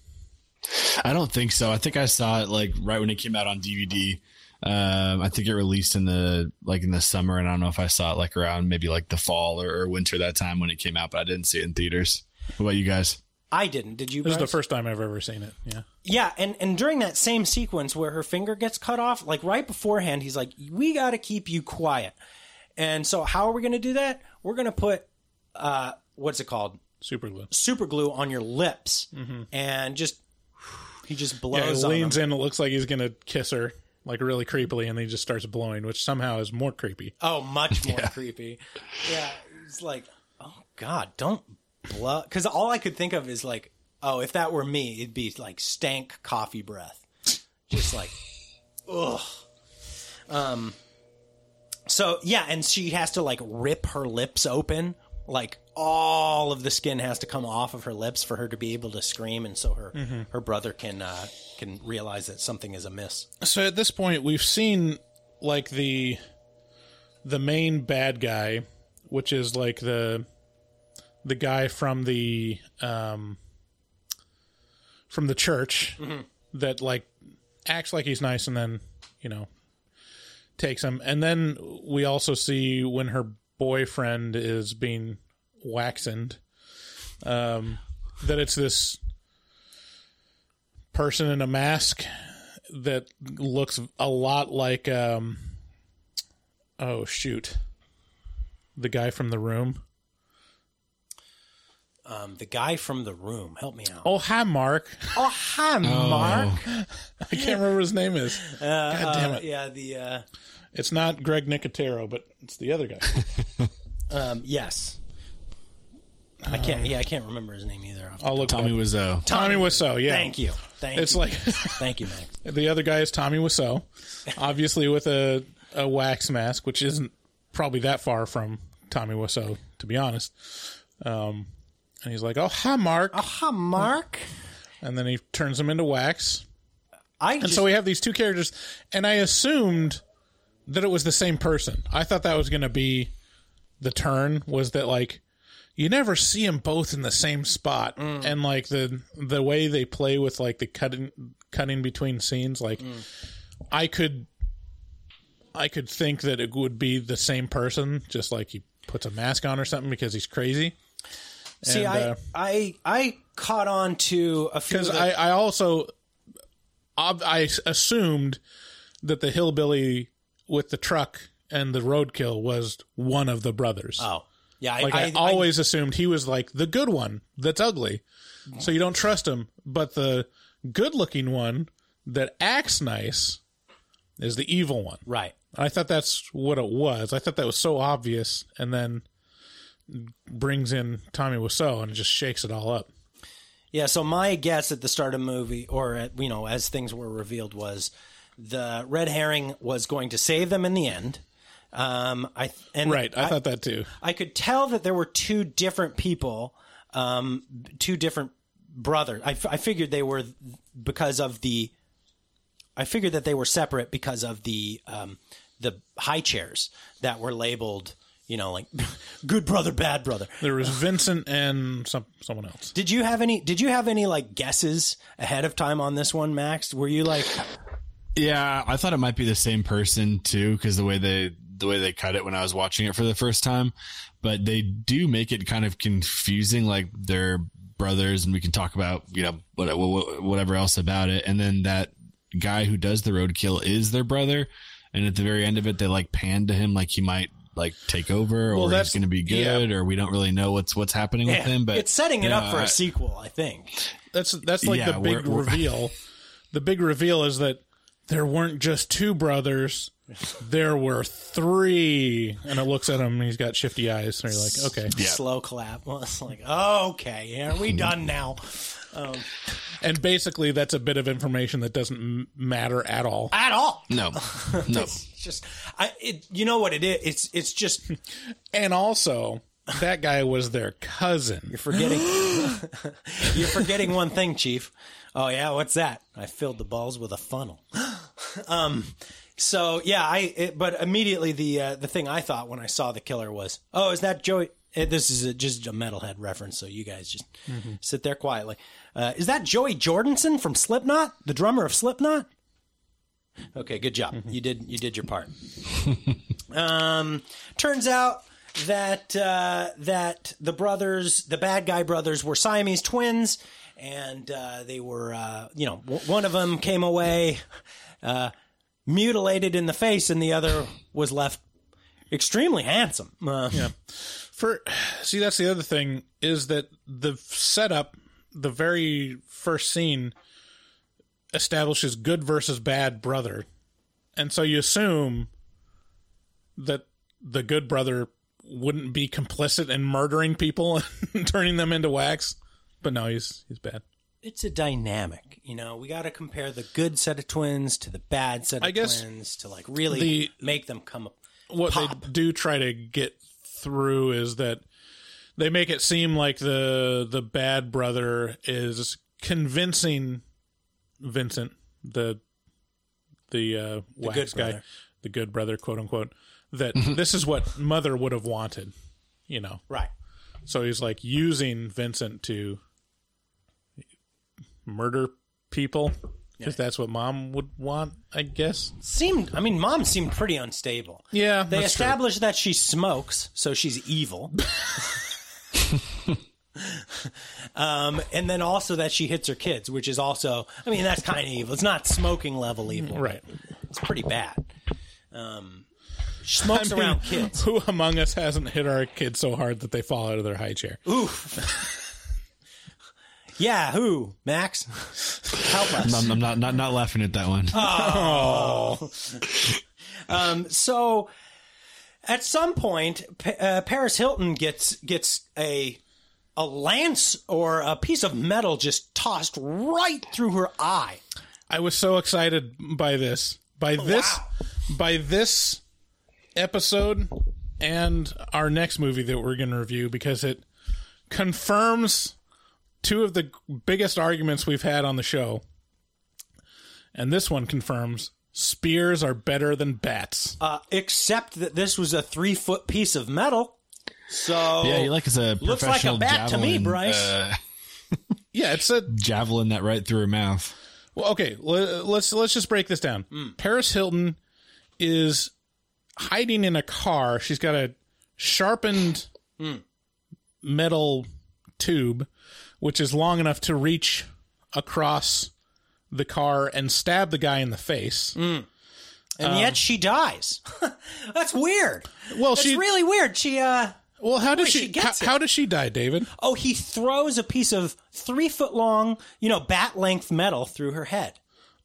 I don't think so. I think I saw it like right when it came out on DVD. Um, I think it released in the like in the summer, and I don't know if I saw it like around maybe like the fall or, or winter that time when it came out, but I didn't see it in theaters. What about you guys? I didn't. Did you? "This is the first time I've ever seen it." Yeah. Yeah, and and during that same sequence where her finger gets cut off, like right beforehand, he's like, "We got to keep you quiet." And so, how are we going to do that? We're going to put uh, what's it called? Super glue. Super glue on your lips, and just he just blows. Yeah, he leans them. in. It looks like he's gonna kiss her, like really creepily, and then he just starts blowing, which somehow is more creepy. Oh, much more creepy. Yeah, it's like, oh God, don't blow. Because all I could think of is like, oh, if that were me, it'd be like stank coffee breath, just like, ugh. Um. So yeah, and she has to like rip her lips open, like all of the skin has to come off of her lips for her to be able to scream, and so her her brother can uh, can realize that something is amiss. So at this point, we've seen like the the main bad guy, which is like the the guy from the um from the church that like acts like he's nice and then you know takes him. And then we also see when her boyfriend is being waxened um that it's this person in a mask that looks a lot like um oh shoot the guy from the room. Um, the guy from the room. Help me out. Oh, hi, Mark. Oh, hi, Mark. I can't remember what his name is. God damn it! Yeah, the uh, It's not Greg Nicotero, but it's the other guy. um, yes. I can't. Yeah, I can't remember his name either. off I'll look. Tommy it up. Wiseau. Tommy Wiseau. Yeah. Thank you. Thank It's you. like Thank you, Max. the other guy is Tommy Wiseau, obviously with a a wax mask, which isn't probably that far from Tommy Wiseau, to be honest. Um, and he's like, "Oh, hi, Mark," Aha, Mark. and then he turns him into wax. I And just, so we have these two characters, and I assumed that it was the same person. I thought that was going to be the turn was that like you never see them both in the same spot, and like the the way they play with like the cutting cutting between scenes, like I could I could think that it would be the same person, just like he puts a mask on or something because he's crazy. see, and, I, uh, I, I caught on to a few. because I, I also I assumed that the hillbilly with the truck and the roadkill was one of the brothers. oh, yeah, I, like I, I, always assumed he was like the good one that's ugly, so you don't trust him. But the good-looking one that acts nice is the evil one. right. I thought that's what it was. I thought that was so obvious, and then brings in Tommy Wiseau and just shakes it all up. Yeah, so my guess at the start of the movie, or at, you know, as things were revealed, was the red herring was going to save them in the end. Um, I and Right, I, thought that too. I could tell that there were two different people, um, two different brothers. I, f- I figured they were because of the. I figured that they were separate because of the um, the high chairs that were labeled, you know, like good brother, bad brother. There was Vincent and some someone else. Did you have any? Did you have any like guesses ahead of time on this one, Max? Were you like, Yeah, I thought it might be the same person too, because the way they the way they cut it when I was watching it for the first time, but they do make it kind of confusing, like they're brothers, and we can talk about you know what- what- whatever else about it, and then that guy who does the roadkill is their brother, and at the very end of it, they like pan to him like he might like take over Well, or that's- he's going to be good, or we don't really know what's what's happening with him, but it's setting it yeah, up for I- a uh, sequel, I think. That's that's like Yeah, the big we're- we're- reveal. the big reveal is that there weren't just two brothers. There were three. And it looks at him and he's got shifty eyes. So you're like, okay. Slow clap. Well, it's like, oh, okay, yeah, are we done now? Um, and basically that's a bit of information that doesn't m- matter at all. At all? no, no. It's just, I, it, you know what it is? It's, it's just And also, that guy was their cousin. you're forgetting, you're forgetting one thing, Chief. Oh yeah, what's that? I filled the balls with a funnel. um, so yeah, I. It, but immediately the uh, the thing I thought when I saw the killer was, oh, is that Joey? eh, This is a, just a metalhead reference, so you guys just sit there quietly. Uh, is that Joey Jordison from Slipknot, the drummer of Slipknot? Okay, good job. You did you did your part. um, turns out that uh, that the brothers, the bad guy brothers, were Siamese twins, and uh, they were uh, you know w- one of them came away uh, mutilated in the face, and the other was left extremely handsome. Uh, Yeah. For see, that's the other thing is that the setup, the very first scene, establishes good versus bad brother, and so you assume that the good brother wouldn't be complicit in murdering people and turning them into wax, but no, he's he's bad. It's a dynamic, you know. We got to compare the good set of twins to the bad set of I guess twins to like really the- make them come up. what Pop. they do try to get through is that they make it seem like the the bad brother is convincing Vincent, the the uh, wax good guy, brother. the good brother, quote unquote, that this is what mother would have wanted, you know. Right. So he's like using Vincent to murder people because that's what mom would want, I guess. Seemed. I mean, mom seemed pretty unstable. Yeah, They that's true. established that she smokes, so she's evil. um, and then also that she hits her kids, which is also, I mean, that's kind of evil. It's not smoking level evil, Right. It's pretty bad. Um, smokes I mean, around kids. Who among us hasn't hit our kids so hard that they fall out of their high chair? Yeah, who? Max? Help us. I'm, I'm not, not not laughing at that one. Oh. Um, so at some point, uh, Paris Hilton gets gets a a lance or a piece of metal just tossed right through her eye. I was so excited by this, by this, by this episode, and our next movie that we're going to review because it confirms two of the biggest arguments we've had on the show, and this one confirms spears are better than bats. Uh, except that this was a three foot piece of metal. So yeah, you like it's a looks like a professional bat to me, Bryce. uh, Yeah, it's a javelin that right through her mouth. Well, okay, let's let's just break this down. Paris Hilton is hiding in a car. She's got a sharpened metal tube, which is long enough to reach across the car and stab the guy in the face. and yet she dies. That's weird. Well, That's she really weird. She uh well, how does she, she how, how does she die, David? oh he throws a piece of three foot long, you know, bat length metal through her head.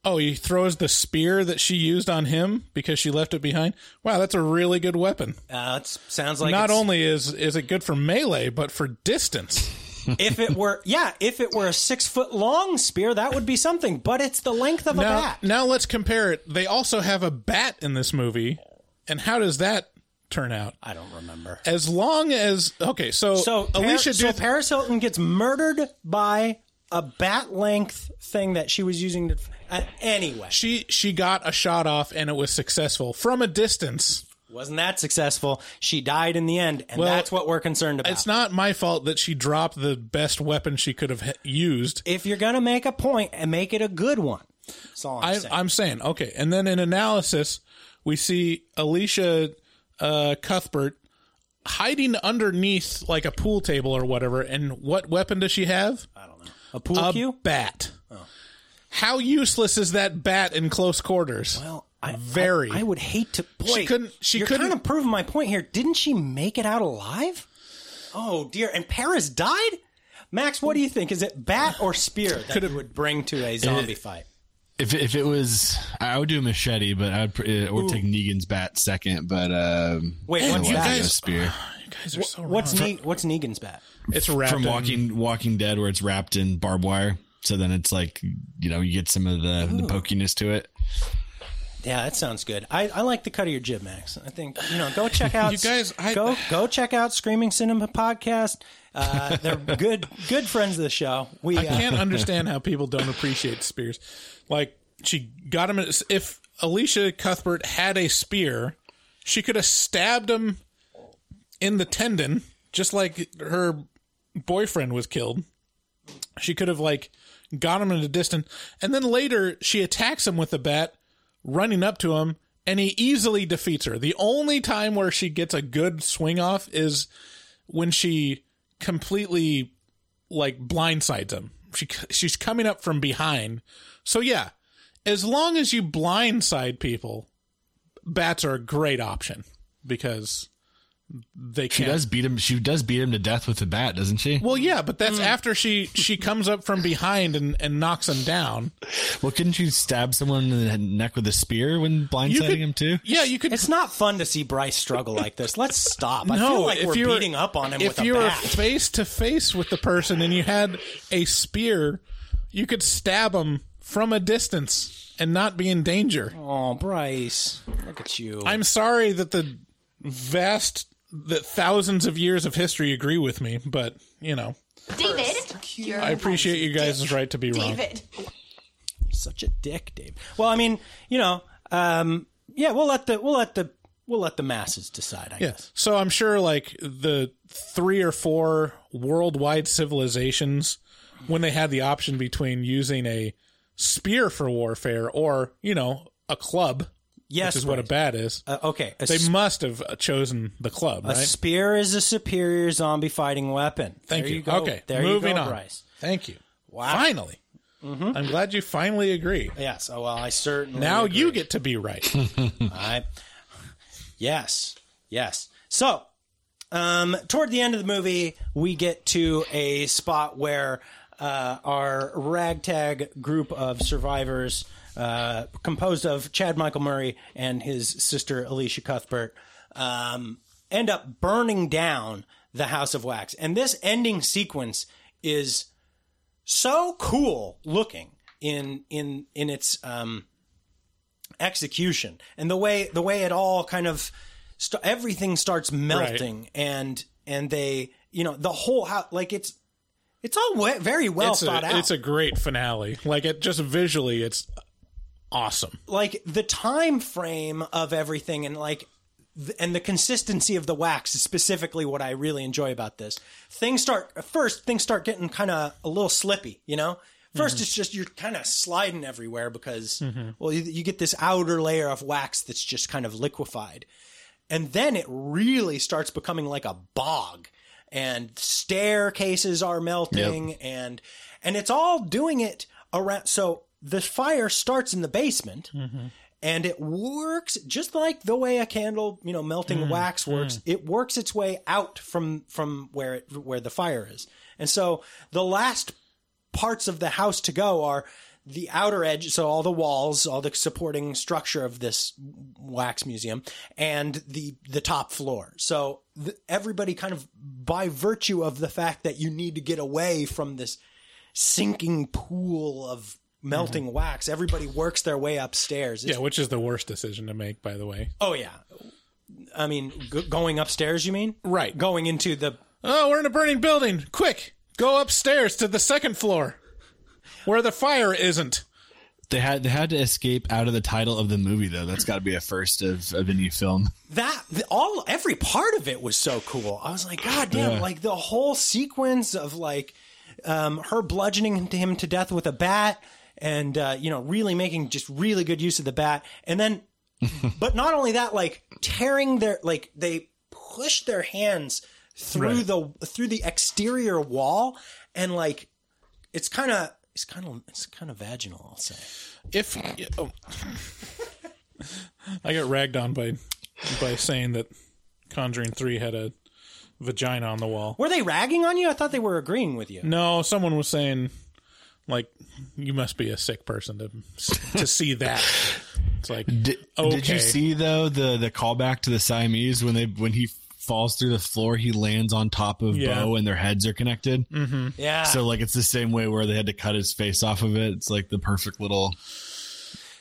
Oh, he throws the spear that she used on him because she left it behind. Wow, that's a really good weapon. Uh, it sounds like Not only is is it good for melee, but for distance. if it were yeah, if it were a six foot long spear, that would be something. But it's the length of a bat. now let's compare it. They also have a bat in this movie, and how does that turn out? I don't remember. As long as okay, so So Elisha Par- so Paris Hilton gets murdered by a bat length thing that she was using to. Uh, anyway, she she got a shot off, and it was successful from a distance. wasn't that successful? She died in the end, and Well, that's what we're concerned about. It's not my fault that she dropped the best weapon she could have used. if you're gonna make a point and make it a good one. That's all I'm I, saying. I'm saying okay, and then in analysis, we see Elisha uh, Cuthbert hiding underneath like a pool table or whatever. And what weapon does she have? A pool a cue. bat. How useless is that bat in close quarters? Well, I, Very. I, I would hate to. Boy, She couldn't- she you're couldn't- kind of proving my point here. Didn't she make it out alive? Oh dear! And Paris died. Max, what do you think? Is it bat or spear that Could it- would bring to a zombie fight? If if it was, I would do a machete, but I'd pr- uh, or take Negan's bat second. But um, Wait, what's otherwise that? I'd spear You guys are so What's wrong. ne- what's Negan's bat? It's wrapped from in- Walking Walking Dead, where it's wrapped in barbed wire. So then it's like you know you get some of the the pokiness to it. Yeah, that sounds good. I, I like the cut of your jib, Max. I think you know. Go check out You guys, I- go go check out Screaming Cinema podcast. Uh, they're good good friends of the show. We I uh, can't understand how people don't appreciate spears. Like she got him. If Elisha Cuthbert had a spear, she could have stabbed him in the tendon, just like her boyfriend was killed. She could have like got him at a distance, and then later she attacks him with a bat, running up to him, and he easily defeats her. The only time where she gets a good swing off is when she completely like blindsides him. She she's coming up from behind. So yeah, as long as you blindside people, bats are a great option because they She can't. does beat him. She does beat him to death with a bat, doesn't she? Well, yeah, but that's mm. after she she comes up from behind and, and knocks him down. Well, couldn't you stab someone in the neck with a spear when blindsiding him too? Yeah, you could. It's not fun to see Bryce struggle like this. Let's stop. I no, feel like if we're you were beating up on him if with a you were face to face with the person and you had a spear, you could stab him from a distance and not be in danger. oh, Bryce, look at you. I'm sorry that the vast that thousands of years of history agree with me, but you know, David, I appreciate you guys' right to be wrong. David. such a dick, Dave. Well, I mean, you know, um, yeah, we'll let the we'll let the we'll let the masses decide. I Yeah. guess. So I'm sure like the three or four worldwide civilizations when they had the option between using a spear for warfare or, you know, a club, Yes, which is what a bat is. Uh, okay, a, they s- must have chosen the club, a right? spear is a superior zombie fighting weapon. Thank There you. go. Okay, there moving you go, on. Bryce. Thank you. Wow. Finally. I'm glad you finally agree. Yes. Oh well, I certainly. Now agree. you get to be right. I, Yes, yes. So, um, toward the end of the movie, we get to a spot where uh, our ragtag group of survivors, uh, composed of Chad Michael Murray and his sister Elisha Cuthbert, um, end up burning down the House of Wax. And this ending sequence is so cool looking in in in its um, execution and the way the way it all kind of st- everything starts melting and and they you know the whole house like it's it's all we- very well it's thought a, out. It's a great finale. Like it just visually, it's awesome. like the time frame of everything and like th- and the consistency of the wax is specifically what I really enjoy about this. Things start first things start getting kind of a little slippy, you know? 1st mm-hmm. it's just you're kind of sliding everywhere because mm-hmm. well you, you get this outer layer of wax that's just kind of liquefied. And then it really starts becoming like a bog and staircases are melting and and it's all doing it around so the fire starts in the basement mm-hmm. and it works just like the way a candle you know melting mm, wax mm. works. It works its way out from from where it where the fire is. And so the last parts of the house to go are the outer edge, so all the walls, all the supporting structure of this wax museum, and the the top floor. So th- everybody kind of by virtue of the fact that you need to get away from this sinking pool of melting wax, everybody works their way upstairs. It's- Yeah, which is the worst decision to make, by the way. Oh yeah. I mean, g- going upstairs. You mean? Right. Going into the Oh, we're in a burning building. Quick, go upstairs to the second floor where the fire isn't. They had they had to escape out of the title of the movie though. That's got to be a first of, of any film. that all every part of it was so cool. I was like, God damn! Yeah. Like the whole sequence of like um, her bludgeoning him to death with a bat, and uh, you know, really making just really good use of the bat, and then, but not only that, like tearing their like they push their hands through Right. the through the exterior wall, and like it's kind of. It's kind of it's kind of vaginal, I'll say. If oh. I got ragged on by by saying that Conjuring Three had a vagina on the wall. Were they ragging on you? I thought they were agreeing with you. No, someone was saying like you must be a sick person to to see that. It's like Did, okay. did you see though the the callback to the Siamese when they when he falls through the floor, he lands on top of Yeah. Bo and their heads are connected. Mm-hmm. Yeah. So like it's the same way where they had to cut his face off of it. It's like the perfect little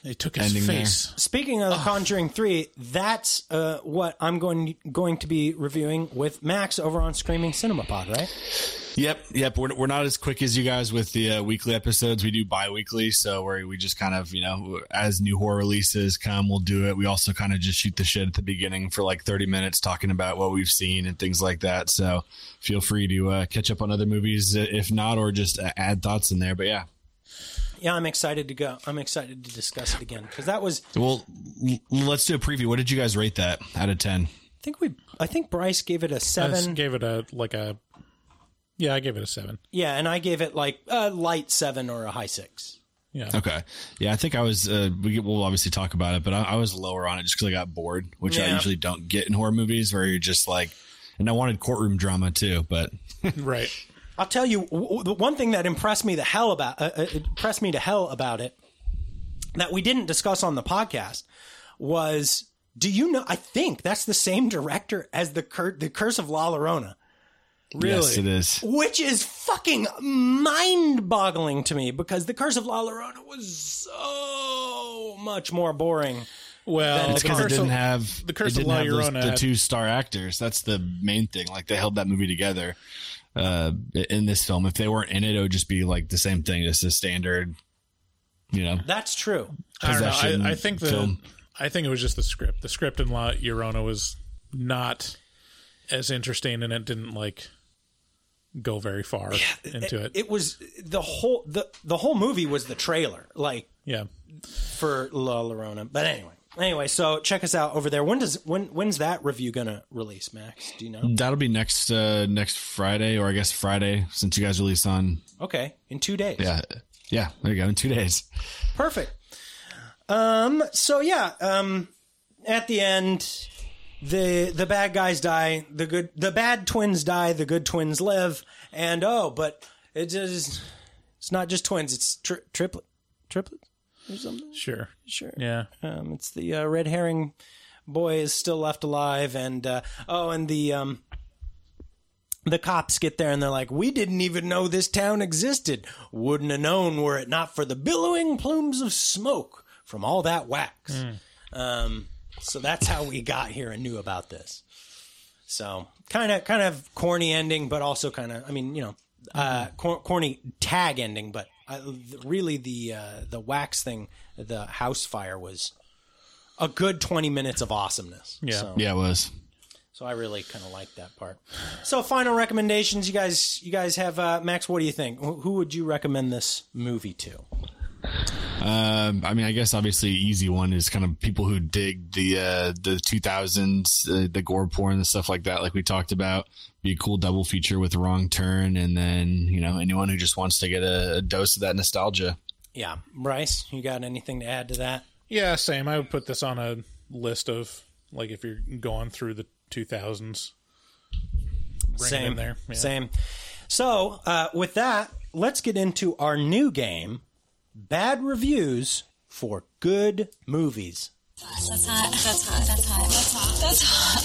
They took his ending there. face. Speaking of The Conjuring Three, that's uh, what I'm going going to be reviewing with Max over on Screaming Cinema Pod, right? Yep, yep. We're, we're not as quick as you guys with the uh, weekly episodes. We do bi-weekly, so where we just kind of, you know, as new horror releases come, we'll do it. We also kind of just shoot the shit at the beginning for like 30 minutes talking about what we've seen and things like that. So feel free to uh, catch up on other movies uh, if not, or just uh, add thoughts in there. But yeah, Yeah, I'm excited to go. I'm excited to discuss it again because that was. well, l- let's do a preview. What did you guys rate that out of 10? I think we. I think Bryce gave it a just seven. gave it a like a yeah, I gave it a seven. yeah, and I gave it like a light seven or a high six. Yeah. Okay. Yeah, I think I was. Uh, we we'll obviously talk about it, but I, I was lower on it just because I got bored, which I usually don't get in horror movies, where you're just like, and I wanted courtroom drama too, but Right. I'll tell you w- w- the one thing that impressed me the hell about uh, uh, impressed me to hell about it that we didn't discuss on the podcast was do you know I think that's the same director as the Cur- the Curse of La Llorona yes, it is. which is fucking mind-boggling to me because the Curse of La Llorona was so much more boring. Well, It's the because it curse didn't have the Curse of La have those- Llorona the two star actors. That's the main thing. Like they held that movie together. Uh, in this film, if they weren't in it, it would just be like the same thing, just a standard, you know, That's true. I don't know. I, I think the film. I think it was just the script. The script in La Llorona was not as interesting, and it didn't like go very far into it. It was the whole the the whole movie was the trailer like Yeah, for La Llorona. But anyway, anyway, so check us out over there. When does when when's that review gonna release, Max? Do you know? That'll be next uh, next Friday, or I guess Friday, since you guys release on. Okay, in two days. Yeah, yeah. There you go. In two days. Perfect. Um. So yeah. Um. At the end, the the bad guys die, the good the bad twins die, the good twins live, and oh, but it just it's not just twins, it's tri- triplet triplets or something. Sure. Sure. Yeah. Um, it's the uh, red herring boy is still left alive, and uh, oh, and the um, the cops get there and they're like, "We didn't even know this town existed. Wouldn't have known were it not for the billowing plumes of smoke from all that wax." Um, so that's how we got here and knew about this. So kind of kind of corny ending, but also kind of I mean you know uh, cor- corny tag ending, but I, really the uh, the wax thing, the house fire was a good twenty minutes of awesomeness. Yeah. So, Yeah, it was. so I really kind of like that part. So final recommendations, you guys you guys have uh, Max. What do you think? Who who would you recommend this movie to? Um, I mean, I guess obviously easy one is kind of people who dig the uh, the 2000s, uh, the gore porn and stuff like that, like we talked about. Be a cool double feature with Wrong Turn, and then you know anyone who just wants to get a, a dose of that nostalgia. Yeah, Bryce, you got anything to add to that? Yeah, same. I would put this on a list of like if you're going through the 2000s. Same there. Yeah. Same. So uh, with that, let's get into our new game: bad reviews for good movies. That's hot. That's hot. That's hot. That's hot. That's hot.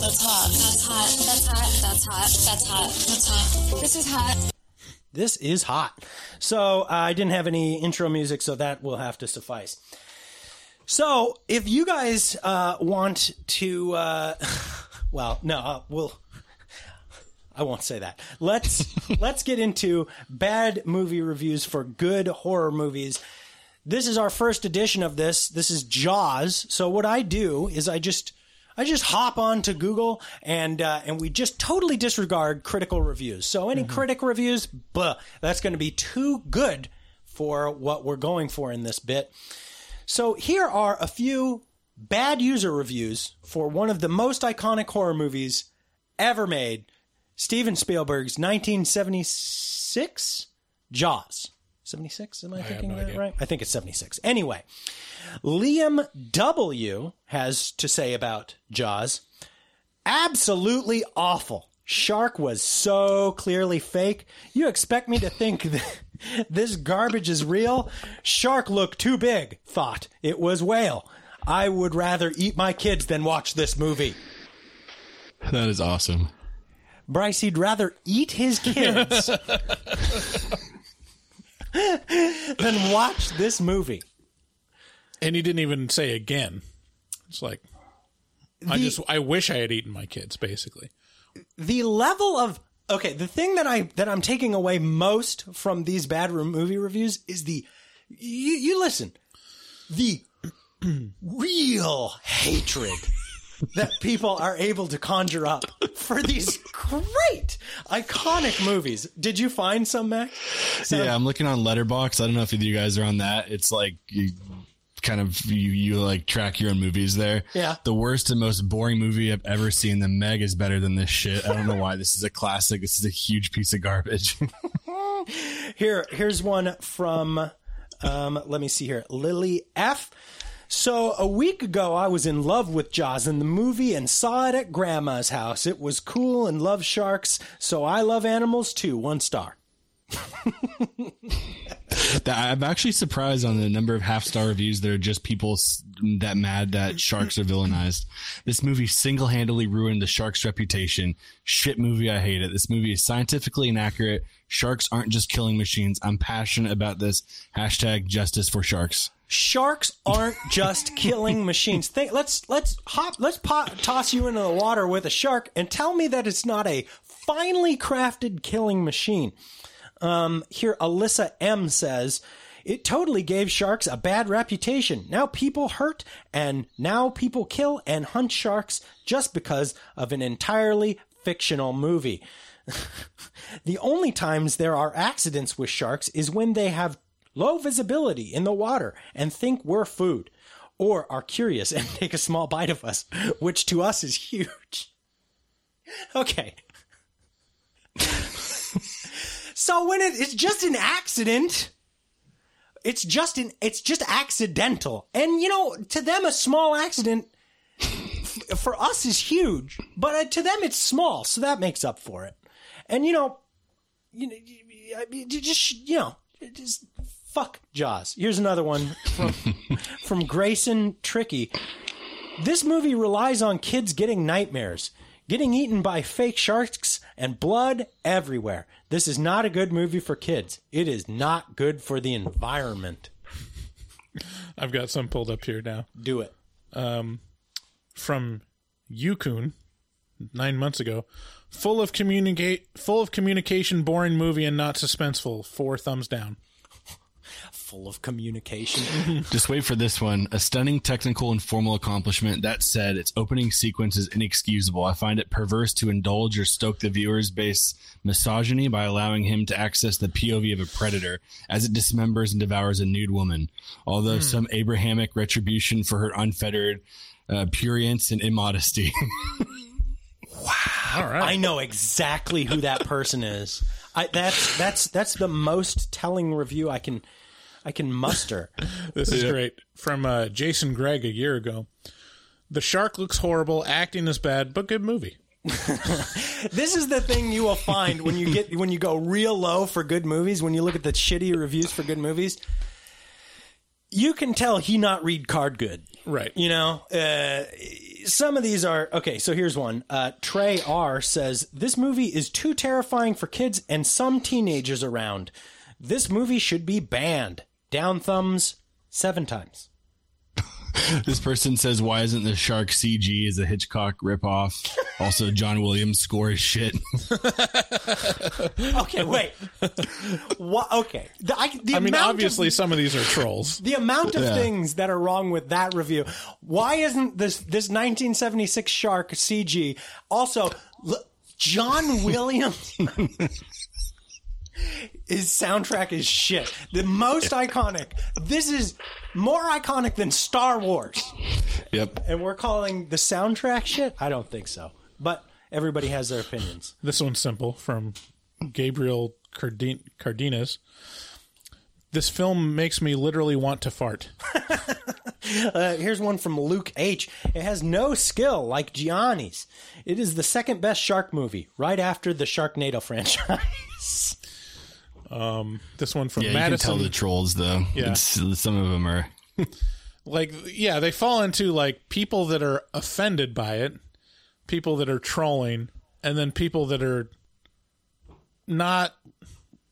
That's hot. That's hot. That's hot. That's hot. That's hot. That's hot. This is hot. This is hot. So uh, I didn't have any intro music, so that will have to suffice. So if you guys uh, want to, uh, well, no, uh, we'll. I won't say that. Let's let's get into bad movie reviews for good horror movies. This is our first edition of this. This is Jaws. So what I do is I just I just hop on to Google and uh, and we just totally disregard critical reviews. So any critic reviews, blah, that's going to be too good for what we're going for in this bit. So here are a few bad user reviews for one of the most iconic horror movies ever made, Steven Spielberg's 1976 Jaws. 76? Am I thinking no that idea. right? I think it's 76. Anyway, Liam W has to say about Jaws absolutely awful. Shark was so clearly fake. You expect me to think that this garbage is real? Shark looked too big. Thought it was whale. I would rather eat my kids than watch this movie. That is awesome. Bryce, he'd rather eat his kids than watch this movie. And he didn't even say again. It's like I The- just I wish I had eaten my kids, basically. the level of okay the thing that i that i'm taking away most from these bad re- movie reviews is the you, you listen the real hatred that people are able to conjure up for these great iconic movies did you find some mac yeah, I'm looking on Letterboxd. I don't know if you guys are on that. It's like you kind of you you like track your own movies there. Yeah. The worst and most boring movie I've ever seen. The Meg is better than this shit. I don't know why this is a classic. This is a huge piece of garbage. Here, here's one from, um, let me see here, Lily F. So a week ago, I was in love with Jaws in the movie and saw it at Grandma's house. It was cool and love sharks, so I love animals too. One star. I'm actually surprised on the number of half star reviews that are just people that mad that sharks are villainized. This movie single handedly ruined the shark's reputation. Shit movie, I hate it. This movie is scientifically inaccurate. Sharks aren't just killing machines. I'm passionate about this. Hashtag justice for sharks. Sharks aren't just killing machines. Think, let's let's hop, let's po- toss you into the water with a shark and tell me that it's not a finely crafted killing machine. Um, here, Alyssa M says, it totally gave sharks a bad reputation. Now people hurt and now people kill and hunt sharks just because of an entirely fictional movie. the only times there are accidents with sharks is when they have low visibility in the water and think we're food, or are curious and take a small bite of us, which to us is huge. Okay. so when it, it's just an accident, it's just an it's just accidental, and you know to them a small accident for us is huge, but uh, to them it's small, so that makes up for it. And you know, you know, just you know, just fuck Jaws. Here's another one from from Grayson Tricky. This movie relies on kids getting nightmares, getting eaten by fake sharks, and blood everywhere. This is not a good movie for kids. It is not good for the environment. I've got some pulled up here now. Do it. Um, from Yukun nine months ago. Full of communicate, full of communication, boring movie, and not suspenseful. Four thumbs down. Full of communication. Just wait for this one. A stunning technical and formal accomplishment. That said, its opening sequence is inexcusable. I find it perverse to indulge or stoke the viewer's base misogyny by allowing him to access the POV of a predator as it dismembers and devours a nude woman. Although some Abrahamic retribution for her unfettered uh, prurience and immodesty. All right. I know exactly who that person is. I, that's that's that's the most telling review I can I can muster. This is great. From uh, Jason Gregg a year ago. The shark looks horrible. Acting is bad, but good movie. this is the thing you will find when you get when you go real low for good movies. When you look at the shitty reviews for good movies, you can tell he not read card good. Right. You know, uh, some of these are okay. So here's one. Uh, Trey R says this movie is too terrifying for kids and some teenagers around. This movie should be banned. Down thumbs seven times. this person says, "Why isn't the shark CG as a Hitchcock ripoff?" Also, John Williams score is shit. Okay, wait. what? Okay, the, I, the I mean, obviously, of, some of these are trolls. the amount of Yeah. things that are wrong with that review. Why isn't this this 1976 shark CG also? L- John Williams. His soundtrack is shit. The most iconic. This is more iconic than Star Wars. yep. And we're calling the soundtrack shit? I don't think so. But everybody has their opinions. This one's simple from Gabriel Cardin- Cardenas. This film makes me literally want to fart. Uh, here's one from Luke H. It has no skill like Gianni's. It is the second best shark movie, right after the Sharknado franchise. Um, this one from Yeah, you can Madison. tell the trolls though. Yeah. It's, some of them are. like, yeah, they fall into like people that are offended by it, people that are trolling, and then people that are not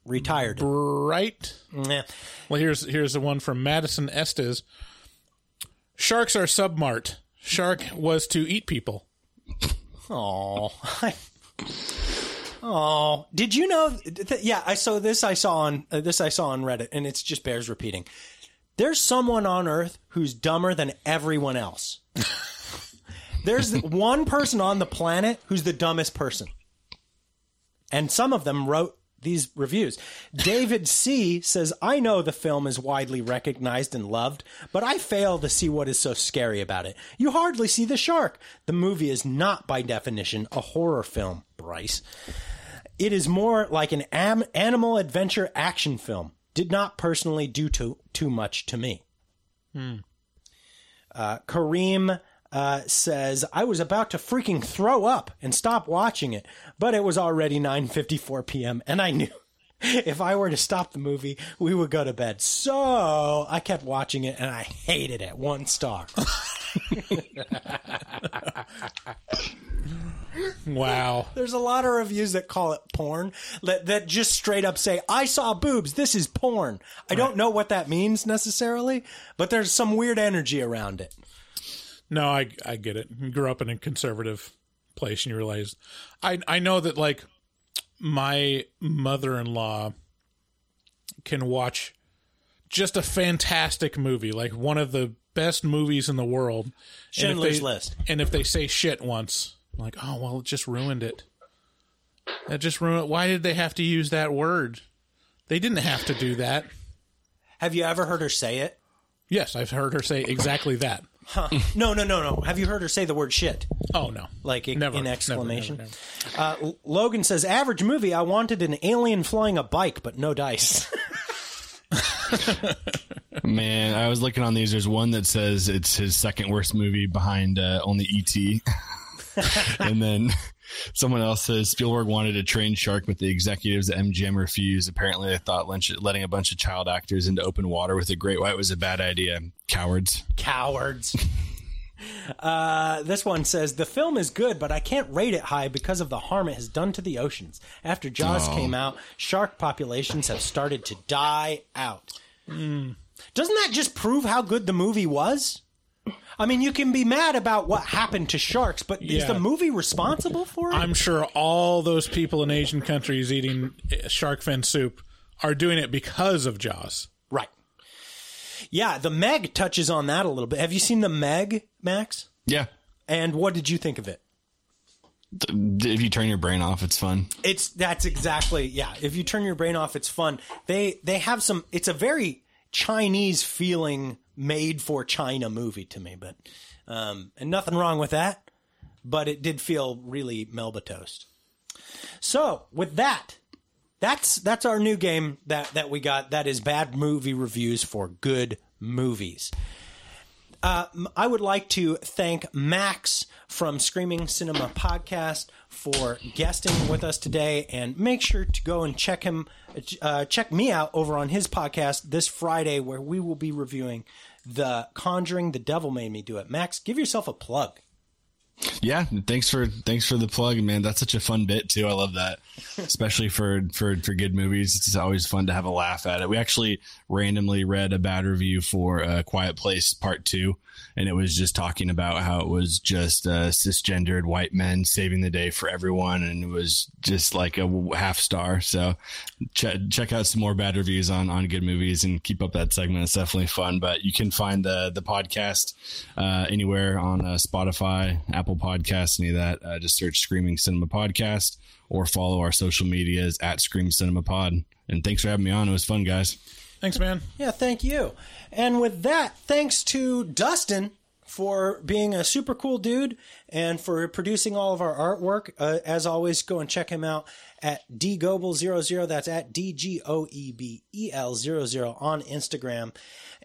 Retired. bright. Nah. Well, here's here's the one from Madison Estes. Sharks are submart. Shark was to eat people. Oh. Oh, did you know? Th- yeah, I saw this. I saw on uh, this. I saw on Reddit, and it's just bears repeating. There's someone on Earth who's dumber than everyone else. There's one person on the planet who's the dumbest person, and some of them wrote these reviews. David C says, "I know the film is widely recognized and loved, but I fail to see what is so scary about it. You hardly see the shark. The movie is not, by definition, a horror film." Bryce. It is more like an am- animal adventure action film. Did not personally do too too much to me. Uh, Kareem uh, says I was about to freaking throw up and stop watching it, but it was already 9:54 p.m. and I knew if I were to stop the movie, we would go to bed. So I kept watching it and I hated it. One star. Wow. There's a lot of reviews that call it porn that, that just straight up say, I saw boobs. This is porn. I don't know what that means necessarily, but there's some weird energy around it. No, I I get it. You grew up in a conservative place and you realize I I know that like my mother-in-law can watch just a fantastic movie, like one of the best movies in the world. And if they- List. And if they say shit once, I'm like, "Oh, well, it just ruined it." That just ruined Why did they have to use that word? They didn't have to do that. Have you ever heard her say it? Yes, I've heard her say exactly that. Huh. No, no, no, no. Have you heard her say the word shit? Oh no. Like in, Never, in never, exclamation. never, Uh, Logan says, average movie. I wanted an alien flying a bike, but no dice. Man, I was looking on these. There's one that says it's his second worst movie behind uh, only E.T. and then someone else says Spielberg wanted to train shark, but the executives at MGM refused. Apparently, they thought letting a bunch of child actors into open water with a great white was a bad idea. Cowards. Cowards. Uh, this one says the film is good, but I can't rate it high because of the harm it has done to the oceans. After Jaws Oh. came out, shark populations have started to die out. Doesn't that just prove how good the movie was? I mean, you can be mad about what happened to sharks, but is the movie responsible for it? I'm sure all those people in Asian countries eating shark fin soup are doing it because of Jaws. Yeah, the Meg touches on that a little bit. Have you seen the Meg, Max? Yeah. And what did you think of it? If you turn your brain off, it's fun. It's that's exactly yeah. If you turn your brain off, it's fun. They they have some. It's a very Chinese feeling, made for China movie to me, but um, and nothing wrong with that. But it did feel really Melba toast. So with that, that's that's our new game that that we got. That is bad movie reviews for good movies. Uh, I would like to thank Max from Screaming Cinema Podcast for guesting with us today, and make sure to go and check him, uh, check me out over on his podcast this Friday, where we will be reviewing The Conjuring. The Devil Made Me Do It. Max, give yourself a plug. Yeah, thanks for thanks for the plug, man. That's such a fun bit too. I love that, especially for for for good movies. It's always fun to have a laugh at it. We actually randomly read a bad review for uh, Quiet Place Part Two, and it was just talking about how it was just uh, cisgendered white men saving the day for everyone, and it was just like a half star. So check check out some more bad reviews on on good movies and keep up that segment. It's definitely fun. But you can find the the podcast uh, anywhere on uh, Spotify, Apple Podcasts, any of that. Uh, just search Screaming Cinema Podcast or follow our social medias at Scream Cinema Pod. And thanks for having me on. It was fun, guys. Thanks, man. Yeah, thank you. And with that, thanks to Dustin for being a super cool dude and for producing all of our artwork. Uh, as always, go and check him out at dgoebel00. That's at D G O E B E L 00 on Instagram.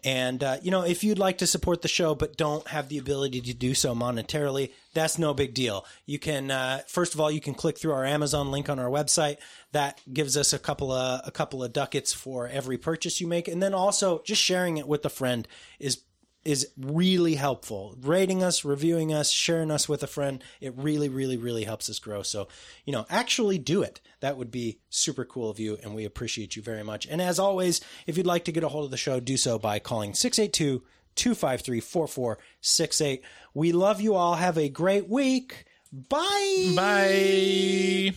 And, uh, you know, if you'd like to support the show but don't have the ability to do so monetarily, that's no big deal. You can, uh, first of all, you can click through our Amazon link on our website. That gives us a couple of, a couple of ducats for every purchase you make. And then also just sharing it with a friend is is really helpful. Rating us, reviewing us, sharing us with a friend, it really, really, really helps us grow. So, you know, actually do it. That would be super cool of you, and we appreciate you very much. And as always, if you'd like to get a hold of the show, do so by calling 682 253 4468. We love you all. Have a great week. Bye. Bye.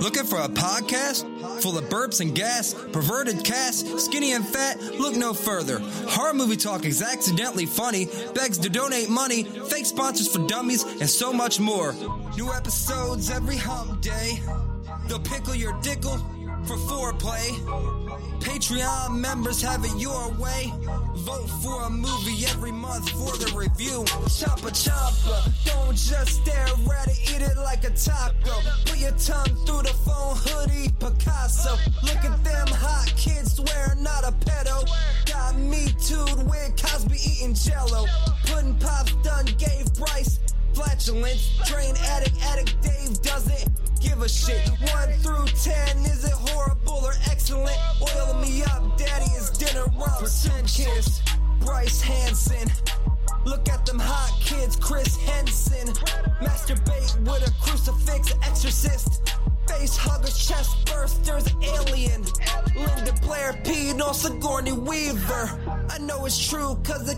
Looking for a podcast full of burps and gas, perverted cast, skinny and fat? Look no further. Horror movie talk is accidentally funny, begs to donate money, fake sponsors for dummies, and so much more. New episodes every hump day. They'll pickle your dickle for foreplay. Patreon members have it your way. Vote for a movie every month for the review. Choppa choppa, don't just stare at it, eat it like a taco. Put your tongue through the phone hoodie, Picasso. Look at them hot kids, swear not a pedo. Got me tooed with Cosby eating jello. Pudding pops done gave Bryce flatulence. Drain addict, addict Dave doesn't give a shit. One through ten,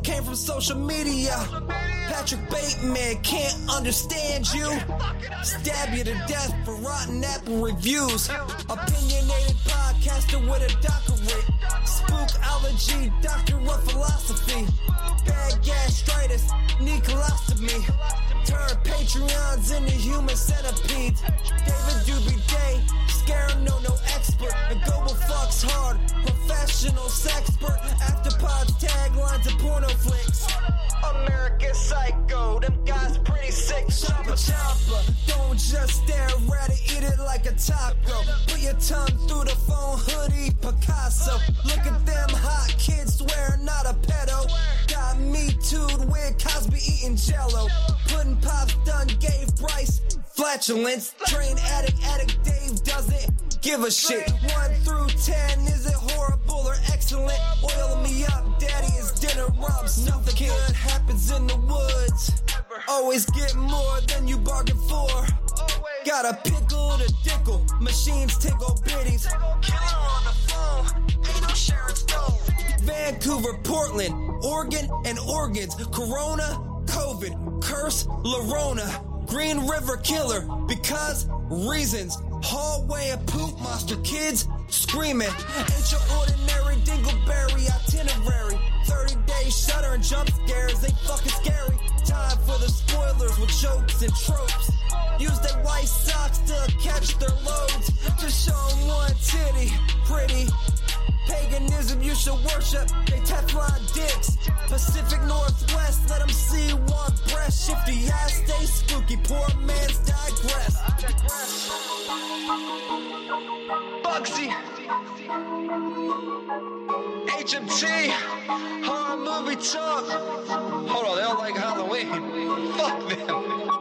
came from social media. Patrick Bateman can't understand you. Stab you to death for rotten apple reviews. Opinionated podcaster with a doctorate. Spookology, doctor of philosophy. Bad gastritis, need colostomy. Turn Patreons into human centipedes. David Doobie Day, scare no, no expert. And global fucks hard, professional sexpert. After pods, taglines, and porno flicks. American Psycho, them guys pretty basic. Chopper, chopper. Don't just stare at it, eat it like a taco. Put your tongue through the phone hoodie, Picasso. Look at them hot kids, swear not a pedo. Got me tooed with Cosby eating jello. Pudding pops done gave Bryce flatulence. Train addict, addict Dave doesn't give a shit. One through ten, is it horrible or excellent? Oil me up, daddy, is dinner rubs. Nothing good happens in the woods. Always get more than you bargained for. Got a pickle to dickle, machines tickle bitties. Killer on the phone, ain't no Sharon Stone. Vancouver, Portland, Oregon, and organs. Corona, COVID, curse, Llorona. Green River Killer, because reasons. Hallway of poop monster kids screaming. Ain't your ordinary dingleberry itinerary. 30 days shutter and jump scares, they fucking scary. Time for the spoilers with jokes and tropes. Use their white socks to catch their loads. Just show 'em one titty, pretty. Paganism you should worship, they Teflon dicks. Pacific Northwest, let them see one breast. Shifty ass, stay spooky, poor man's digress. Bugsy. HMT, horror movie talk. Hold on, they don't like Halloween. Fuck them.